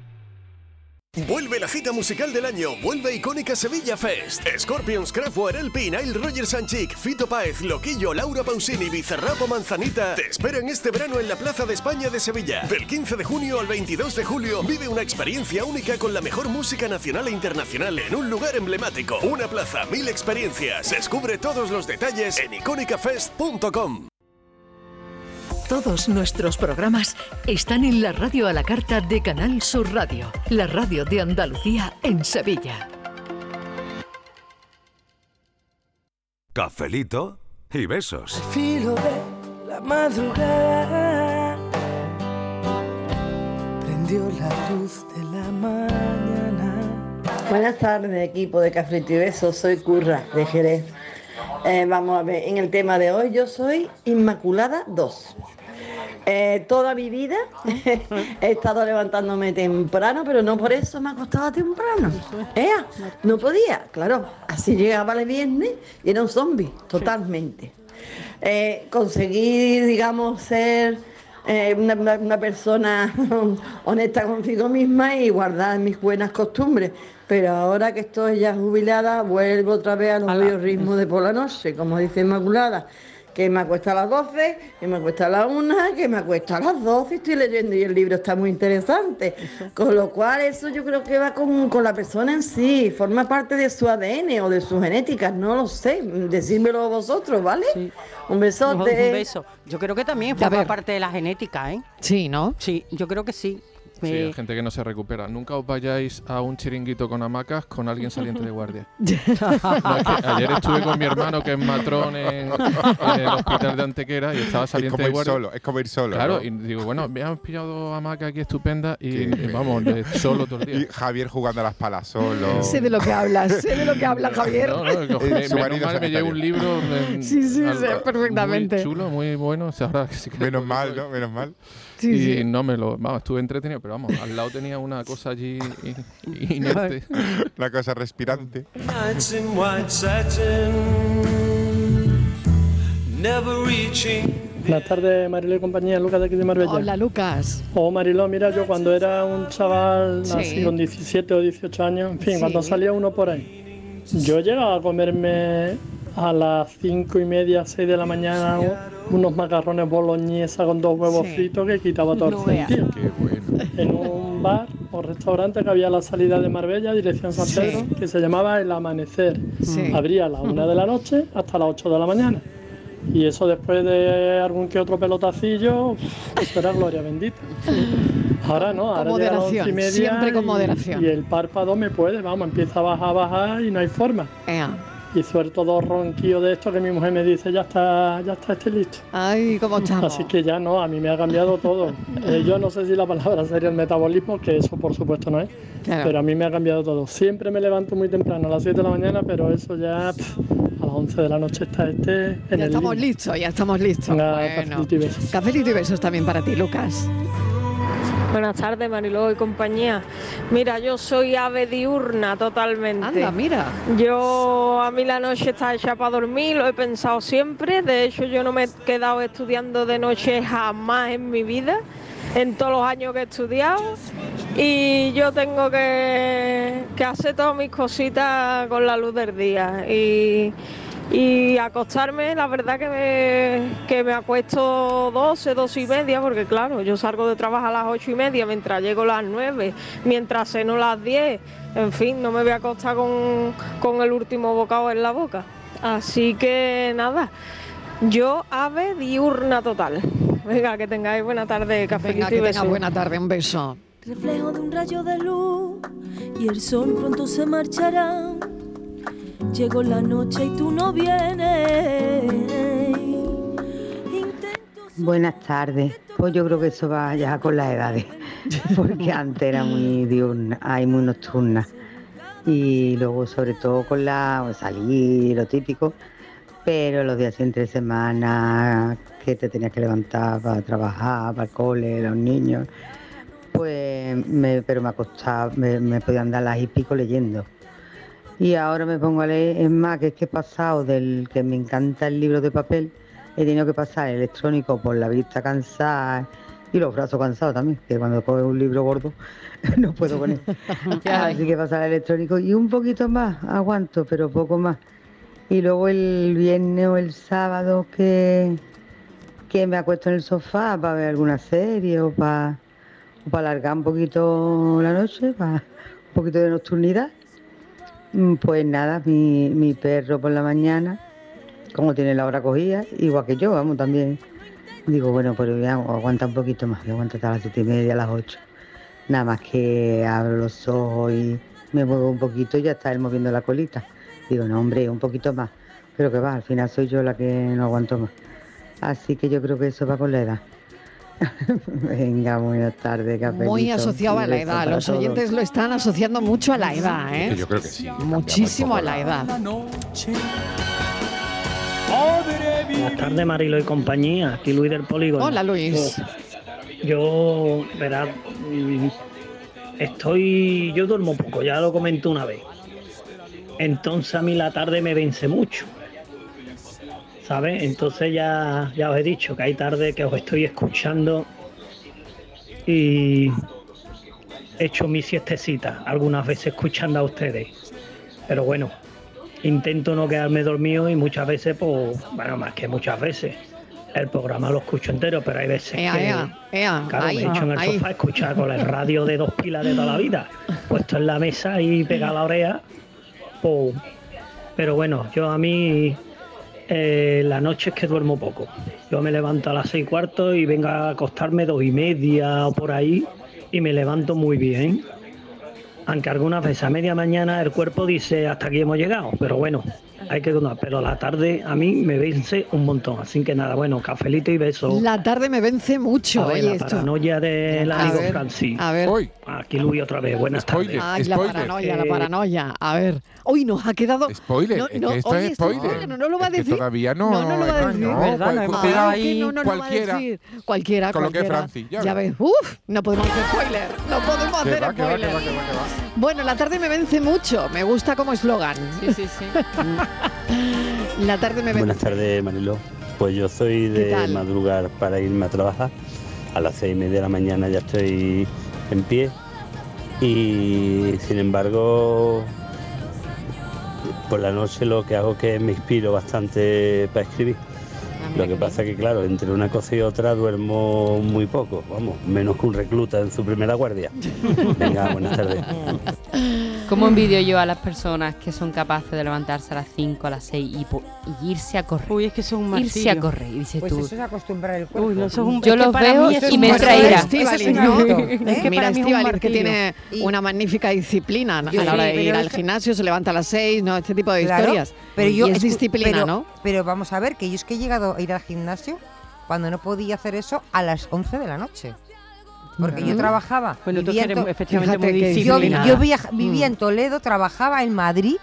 Vuelve la cita musical del año, vuelve icónica Sevilla Fest. Scorpions, Kraftwerk, El Nile Roger Sanchik, Fito Páez, Loquillo, Laura Pausini, Bizarrapo Manzanita te esperan este verano en la Plaza de España de Sevilla. Del 15 de junio al 22 de julio vive una experiencia única con la mejor música nacional e internacional en un lugar emblemático. Una plaza, mil experiencias. Descubre todos los detalles en icónicafest.com. Todos nuestros programas están en la radio a la carta de Canal Sur Radio, la radio de Andalucía en Sevilla. Cafelito y besos. filo de la madrugada prendió la luz de la mañana. Buenas tardes, equipo de Cafrito y Besos. Soy Curra, de Jerez. Eh, vamos a ver, en el tema de hoy yo soy Inmaculada 2. Eh, toda mi vida [LAUGHS] he estado levantándome temprano, pero no por eso me acostaba temprano. Ea, no podía, claro. Así llegaba el viernes y era un zombie, totalmente. Eh, conseguí, digamos, ser eh, una persona [LAUGHS] honesta consigo misma y guardar mis buenas costumbres. Pero ahora que estoy ya jubilada, vuelvo otra vez a los viejos ritmos de por la noche, como dice Inmaculada. Que me acuesta a las 12, que me acuesta a las 1, que me acuesta a las 12 y estoy leyendo y el libro está muy interesante. Con lo cual eso yo creo que va con, con la persona en sí, forma parte de su ADN o de su genética, no lo sé, decídmelo vosotros, ¿vale? Un besote. Un beso. Yo creo que también forma parte de la genética, ¿eh? Sí, ¿no? Sí, yo creo que sí. Sí, hay gente que no se recupera. Nunca os vayáis a un chiringuito con hamacas con alguien saliente de guardia. [LAUGHS] No, es que ayer estuve con mi hermano que es matrón en, en el hospital de Antequera y estaba saliente como de ir guardia. solo, es como ir solo, Claro, ¿no? y digo, bueno, hemos pillado hamacas aquí estupendas y, y vamos, de solo todo el día. Y Javier jugando a las palas solo. Sé de lo que hablas, [LAUGHS] sé de lo que habla Javier. No, no, me- su mal me llevo un libro. en- Sí, sí, algo sé perfectamente. Muy chulo, muy bueno. o sea, ahora sí que- Menos mal, ¿no? Menos mal. Sí, y sí. no me lo. Vamos, estuve entretenido, pero vamos, al lado tenía una cosa allí inerte. [LAUGHS] Una cosa respirante. Buenas tardes, Mariló y compañía, Lucas de aquí de Marbella. Hola, Lucas. Oh, Mariló, mira, yo cuando era un chaval Sí. así con 17 o 18 años, en fin, Sí. cuando salía uno por ahí, yo llegaba a comerme a las 5 y media, 6 de la mañana unos macarrones boloñesa con dos huevos Sí. fritos que quitaba todo el No sentido. Qué bueno. En un bar o restaurante que había a la salida de Marbella, dirección San Sí. Pedro, que se llamaba El Amanecer. Sí. Abría a las 1 de la noche hasta las 8 de la mañana. Y eso después de algún que otro pelotacillo, eso era gloria bendita. Ahora no, Con ahora las once y moderación, media siempre con y- moderación. Y el párpado me puede, vamos, empieza a bajar, a bajar y no hay forma. Ea. Y suelto dos ronquillos de esto que mi mujer me dice, ya está, ya está este listo. Ay, ¿cómo estamos? Así que ya no, a mí me ha cambiado todo. Eh, yo no sé si la palabra sería el metabolismo, que eso por supuesto no es, Claro. pero a mí me ha cambiado todo. Siempre me levanto muy temprano, a las 7 de la mañana, pero eso ya a las 11 de la noche está este en Ya el estamos listos, ya estamos listos. Venga, Bueno. cafelito y besos. Cafelito y besos también para ti, Lucas. Buenas tardes, Mariló y compañía. Mira, yo soy ave diurna totalmente. Anda, mira. Yo, a mí la noche está hecha para dormir, lo he pensado siempre. De hecho, yo no me he quedado estudiando de noche jamás en mi vida, en todos los años que he estudiado. Y yo tengo que, que hacer todas mis cositas con la luz del día. Y, y acostarme, la verdad que me, que me acuesto 12, 12 y media, porque claro, yo salgo de trabajo a las 8 y media, mientras llego a las 9, mientras ceno a las 10, en fin, no me voy a acostar con, con el último bocado en la boca. Así que nada, yo ave diurna total. Venga, que tengáis buena tarde, café Venga, y tenga buena tarde, un beso. reflejo de un rayo de luz y el sol pronto se marchará. Llegó la noche y tú no vienes. Buenas tardes. Pues yo creo que eso va ya con las edades, [LAUGHS] porque antes era muy diurna, ay, muy nocturna. Y luego, sobre todo con la pues, salir, lo típico, pero los días entre semana que te tenías que levantar para trabajar, para el cole, los niños, pues, me, pero me acostaba, me, me podían dar las y pico leyendo. Y ahora me pongo a leer, es más, que es que he pasado del que me encanta el libro de papel, he tenido que pasar el electrónico por la vista cansada y los brazos cansados también, que cuando coges un libro gordo [LAUGHS] no puedo él. [LAUGHS] Así que pasar el electrónico y un poquito más, aguanto, pero poco más. Y luego el viernes o el sábado que, que me acuesto en el sofá para ver alguna serie o para, o para alargar un poquito la noche, para un poquito de nocturnidad. Mm, Pues nada, mi, mi perro por la mañana, como tiene la hora cogida, igual que yo, vamos, también. Digo, bueno, pero ya aguanta un poquito más, que aguanta hasta las siete y media, las ocho. Nada más que abro los ojos y me muevo un poquito y ya está él moviendo la colita. Digo, no, hombre, un poquito más. Pero que va, al final soy yo la que no aguanto más. Así que yo creo que eso va con la edad. [LAUGHS] Venga, buenas tardes, cafelito. Muy asociado a la edad. Los todos. oyentes lo están asociando mucho a la edad, ¿eh? Yo creo que sí. Muchísimo a la edad. Buenas tardes, Marilo y compañía. Aquí Luis del Polígono. Hola, Luis. Yo, verás, mm, estoy. Yo duermo poco, ya lo comenté una vez. Entonces a mí la tarde me vence mucho. ¿Sabes? Entonces ya, ya os he dicho que hay tarde que os estoy escuchando y he hecho mi siestecita, algunas veces escuchando a ustedes. Pero bueno, intento no quedarme dormido y muchas veces, pues, bueno, más que muchas veces. El programa lo escucho entero, pero hay veces Ea, que ea, ea, claro, ahí, me echo en el ahí. sofá a escuchar con el radio de dos pilas de toda la vida, puesto en la mesa y pegado a la oreja. pues, pero bueno, yo a mí eh, la noche es que duermo poco. Yo me levanto a las seis y cuarto y vengo a acostarme dos y media o por ahí y me levanto muy bien. Aunque algunas veces a media mañana el cuerpo dice hasta aquí hemos llegado, pero bueno, hay que donar, pero la tarde a mí me vence un montón. Así que nada, bueno, cafelito y beso. La tarde me vence mucho. Ver, la esto. paranoia del amigo Francis. A ver. Hoy. Aquí Luis otra vez, buenas tardes. Ay, la paranoia, eh... la paranoia. A ver. Hoy nos ha quedado... Spoiler, no, no, es que esto es spoiler. No, no, lo va a decir. todavía no... No, no lo va a decir. No, Verdad, cualquiera, ahí. cualquiera. Cualquiera, Con lo que es Francis. Ya, ya ves, uf, no podemos hacer spoiler. No podemos hacer spoiler. Bueno, la tarde me vence mucho. Me gusta como eslogan. Sí, sí, sí. [LAUGHS] [LAUGHS] La tarde me Buenas tardes, Marilo. Pues yo soy de madrugar para irme a trabajar. A las seis y media de la mañana ya estoy en pie. Y sin embargo, por la noche lo que hago es que me inspiro bastante para escribir. Ah, lo que pasa es que, claro, entre una cosa y otra duermo muy poco, vamos, menos que un recluta en su primera guardia. [LAUGHS] Venga, buenas tardes. [LAUGHS] ¿Cómo mm. envidio yo a las personas que son capaces de levantarse a las 5, a las 6 y, irse a correr? Uy, es que son un martirio. Irse a correr, dices pues tú. Eso es acostumbrar el cuerpo. Uy, no, eso es un, yo es los veo y me traerá. ¿no? Es que Mira, Estivali, es que tiene una magnífica disciplina a la hora de ir al gimnasio, se levanta a las 6, ¿no? este tipo de claro, historias. Pero yo, y es disciplina, ¿no? Pero vamos a ver, que yo es que he llegado a ir al gimnasio cuando no podía hacer eso a las 11 de la noche porque yo trabajaba. Bueno, tú eres efectivamente muy disciplinada. Yo, yo mm. vivía en Toledo, trabajaba en Madrid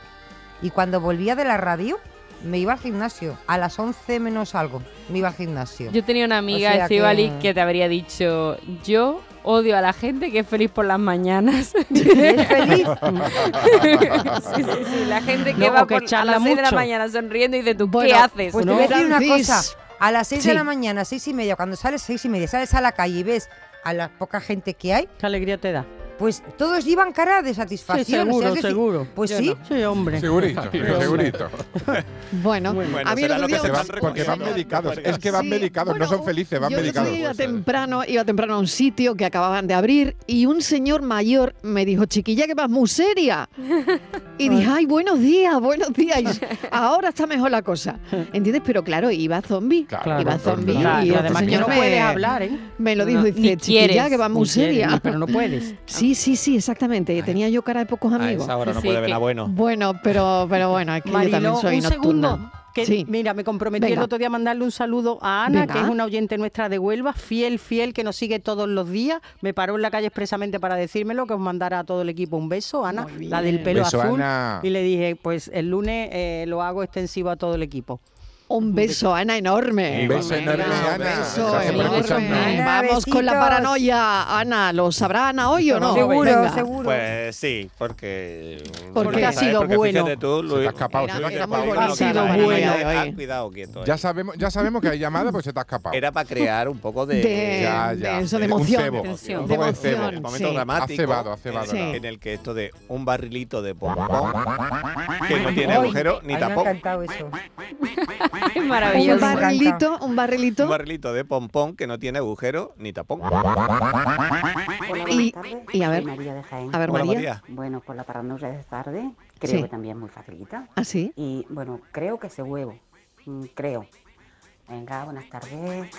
y cuando volvía de la radio me iba al gimnasio. A las 11 menos algo me iba al gimnasio. Yo tenía una amiga, o que... te habría dicho, yo odio a la gente que es feliz por las mañanas. [LAUGHS] ¿Es feliz? [LAUGHS] sí, sí, sí. La gente que no, va que por, a las 6 de la mañana sonriendo y dice, ¿tú qué haces? Pues te voy a decir una cosa. A las 6 de la mañana, seis y media, cuando sales seis y media, sales a la calle y ves a la poca gente que hay. ¿Qué alegría te da? pues todos llevan cara de satisfacción. Sí, seguro, o seguro. Pues sí. No. Sí, hombre. Segurito, [LAUGHS] segurito. [LAUGHS] bueno, bueno, a mí será lo que se van, porque van medicados. Es que van sí, medicados, no son felices, van yo medicados. Yo iba pues, eh, temprano, iba temprano a un sitio que acababan de abrir y un señor mayor me dijo, chiquilla, que vas muy seria. [LAUGHS] Y dije, ay, buenos días, buenos días. ahora está mejor la cosa. ¿Entiendes? Pero claro, iba zombie. Claro, iba zombie. Y además señor no puede hablar, ¿eh? Me lo dijo, no, dice, chiquilla, quieres, que vas muy seria. Pero no puedes. Sí, Sí, sí, sí, exactamente. Ay, Tenía yo cara de pocos amigos. ahora no sí, puede que... bueno. Bueno, pero, pero bueno, aquí yo también soy un. Segundo. Que, sí. Mira, me comprometí el otro día a mandarle un saludo a Ana, que es una oyente nuestra de Huelva, fiel, fiel, que nos sigue todos los días. Me paró en la calle expresamente para decírmelo, que os mandara a todo el equipo un beso, Ana, la del pelo azul. Y le dije, pues el lunes eh, lo hago extensivo a todo el equipo. Un beso, Ana, enorme. Un beso enorme, Ana. Beso enorme. Vamos con la paranoia, Ana. ¿Lo sabrá Ana hoy o no? Seguro, seguro. Pues sí, porque... Porque ha sido bueno. Se ha escapado. Se. Ha sido bueno. Eh, cuidado, quieto. Ya eh. sabemos, ya sabemos que hay llamada, pues se te ha escapado. Era para crear un poco de... de, de eso, de emoción. Un, poco de emoción. Un momento dramático. En, el que esto de un barrilito de pompón que no tiene agujero ni tapón. [LAUGHS] Maravilloso. Un barrilito, un barrilito. Un barrilito de pompón que no tiene agujero ni tapón. Y, a ver, María a ver María. Bueno, con la paranoia de tarde, creo que también muy facilita. ¿Ah, sí? Y bueno, creo que ese huevo, mm, creo. Venga, buenas tardes.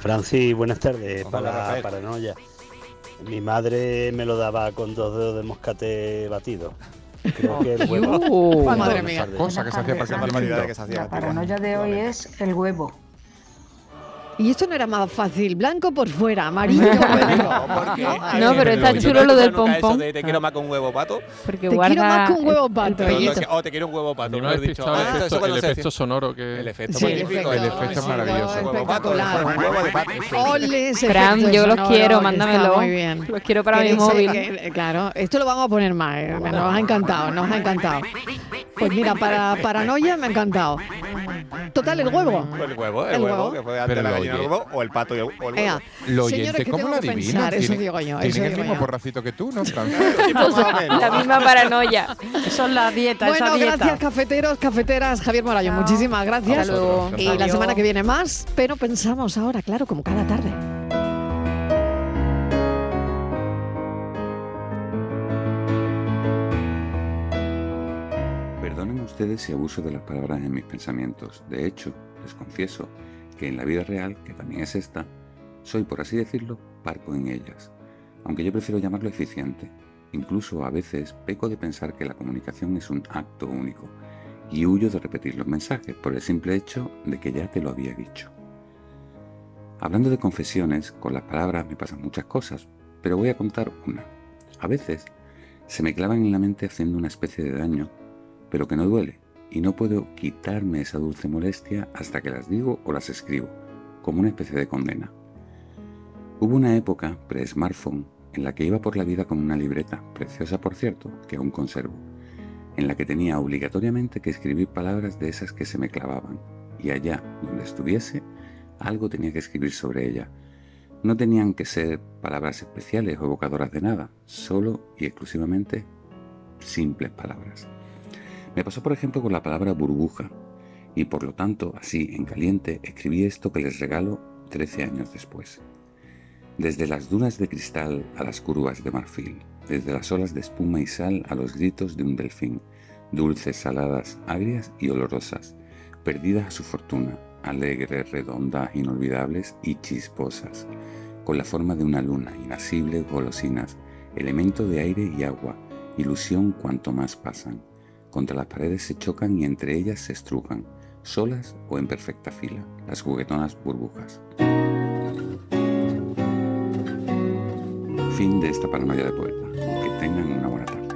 Francis, buenas tardes. Para la paranoia. Mi madre me lo daba con dos dedos de moscate batido. Creo oh, que el huevo. Madre mía. Cosa que se hacía para la, la paranoia de hoy es el huevo. Y esto no era más fácil, blanco por fuera, amarillo por [LAUGHS] dentro. No, pero está chulo lo del pompón. te quiero más con huevo pato. Porque te quiero más con huevo pato. O oh, te quiero un huevo pato. No has dicho ah, el efecto sonoro que el efecto magnífico, el efecto maravilloso. Huevo pato, pato. Fran, yo los quiero, mándamelo. Los quiero para mi móvil. Claro, esto lo vamos a poner más. Eh, nos ha encantado, nos ha encantado. Pues mira, para paranoia me ha encantado. Total, el huevo. El huevo, el huevo, que fue antes la o el pato Lo oyente, ¿cómo lo adivina? El mismo porracito que tú, ¿no? [LAUGHS] Pues, la misma paranoia. Son las dietas, bueno, gracias cafeteros, cafeteras. Javier Morayo, muchísimas gracias. Y la semana que viene más, pero pensamos ahora, claro, como cada tarde. Perdonen ustedes si abuso de las palabras en mis pensamientos. De hecho, les confieso que en la vida real, que también es esta, soy, por así decirlo, parco en ellas, aunque yo prefiero llamarlo eficiente. Incluso a veces peco de pensar que la comunicación es un acto único y huyo de repetir los mensajes por el simple hecho de que ya te lo había dicho. Hablando de confesiones, con las palabras me pasan muchas cosas, pero voy a contar una. A veces se me clavan en la mente haciendo una especie de daño, pero que no duele, y no puedo quitarme esa dulce molestia hasta que las digo o las escribo, como una especie de condena. Hubo una época, pre-smartphone, en la que iba por la vida con una libreta, preciosa por cierto, que aún conservo, en la que tenía obligatoriamente que escribir palabras de esas que se me clavaban, y allá donde estuviese, algo tenía que escribir sobre ella. No tenían que ser palabras especiales o evocadoras de nada, solo y exclusivamente simples palabras. Me pasó por ejemplo con la palabra burbuja, y por lo tanto, así, en caliente, escribí esto que les regalo 13 años después. Desde las dunas de cristal a las curvas de marfil, desde las olas de espuma y sal a los gritos de un delfín, dulces, saladas, agrias y olorosas, perdidas a su fortuna, alegres, redondas, inolvidables y chisposas, con la forma de una luna, inasibles, golosinas, elemento de aire y agua, ilusión cuanto más pasan. Contra las paredes se chocan y entre ellas se estrujan, solas o en perfecta fila, las juguetonas burbujas. Fin de esta paranoia de poeta. Que tengan una buena tarde.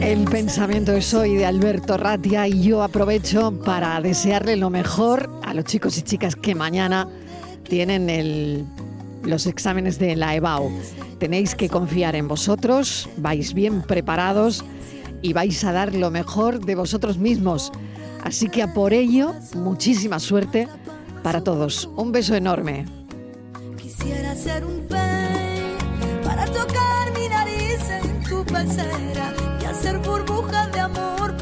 El pensamiento es hoy de Alberto Ratia y yo aprovecho para desearle lo mejor a los chicos y chicas que mañana tienen el- los exámenes de la EBAU. Tenéis que confiar en vosotros, vais bien preparados y vais a dar lo mejor de vosotros mismos. Así que a por ello, muchísima suerte para todos. Un beso enorme. Quisiera ser un para tocar mi nariz en tu pecera y hacer burbujas de amor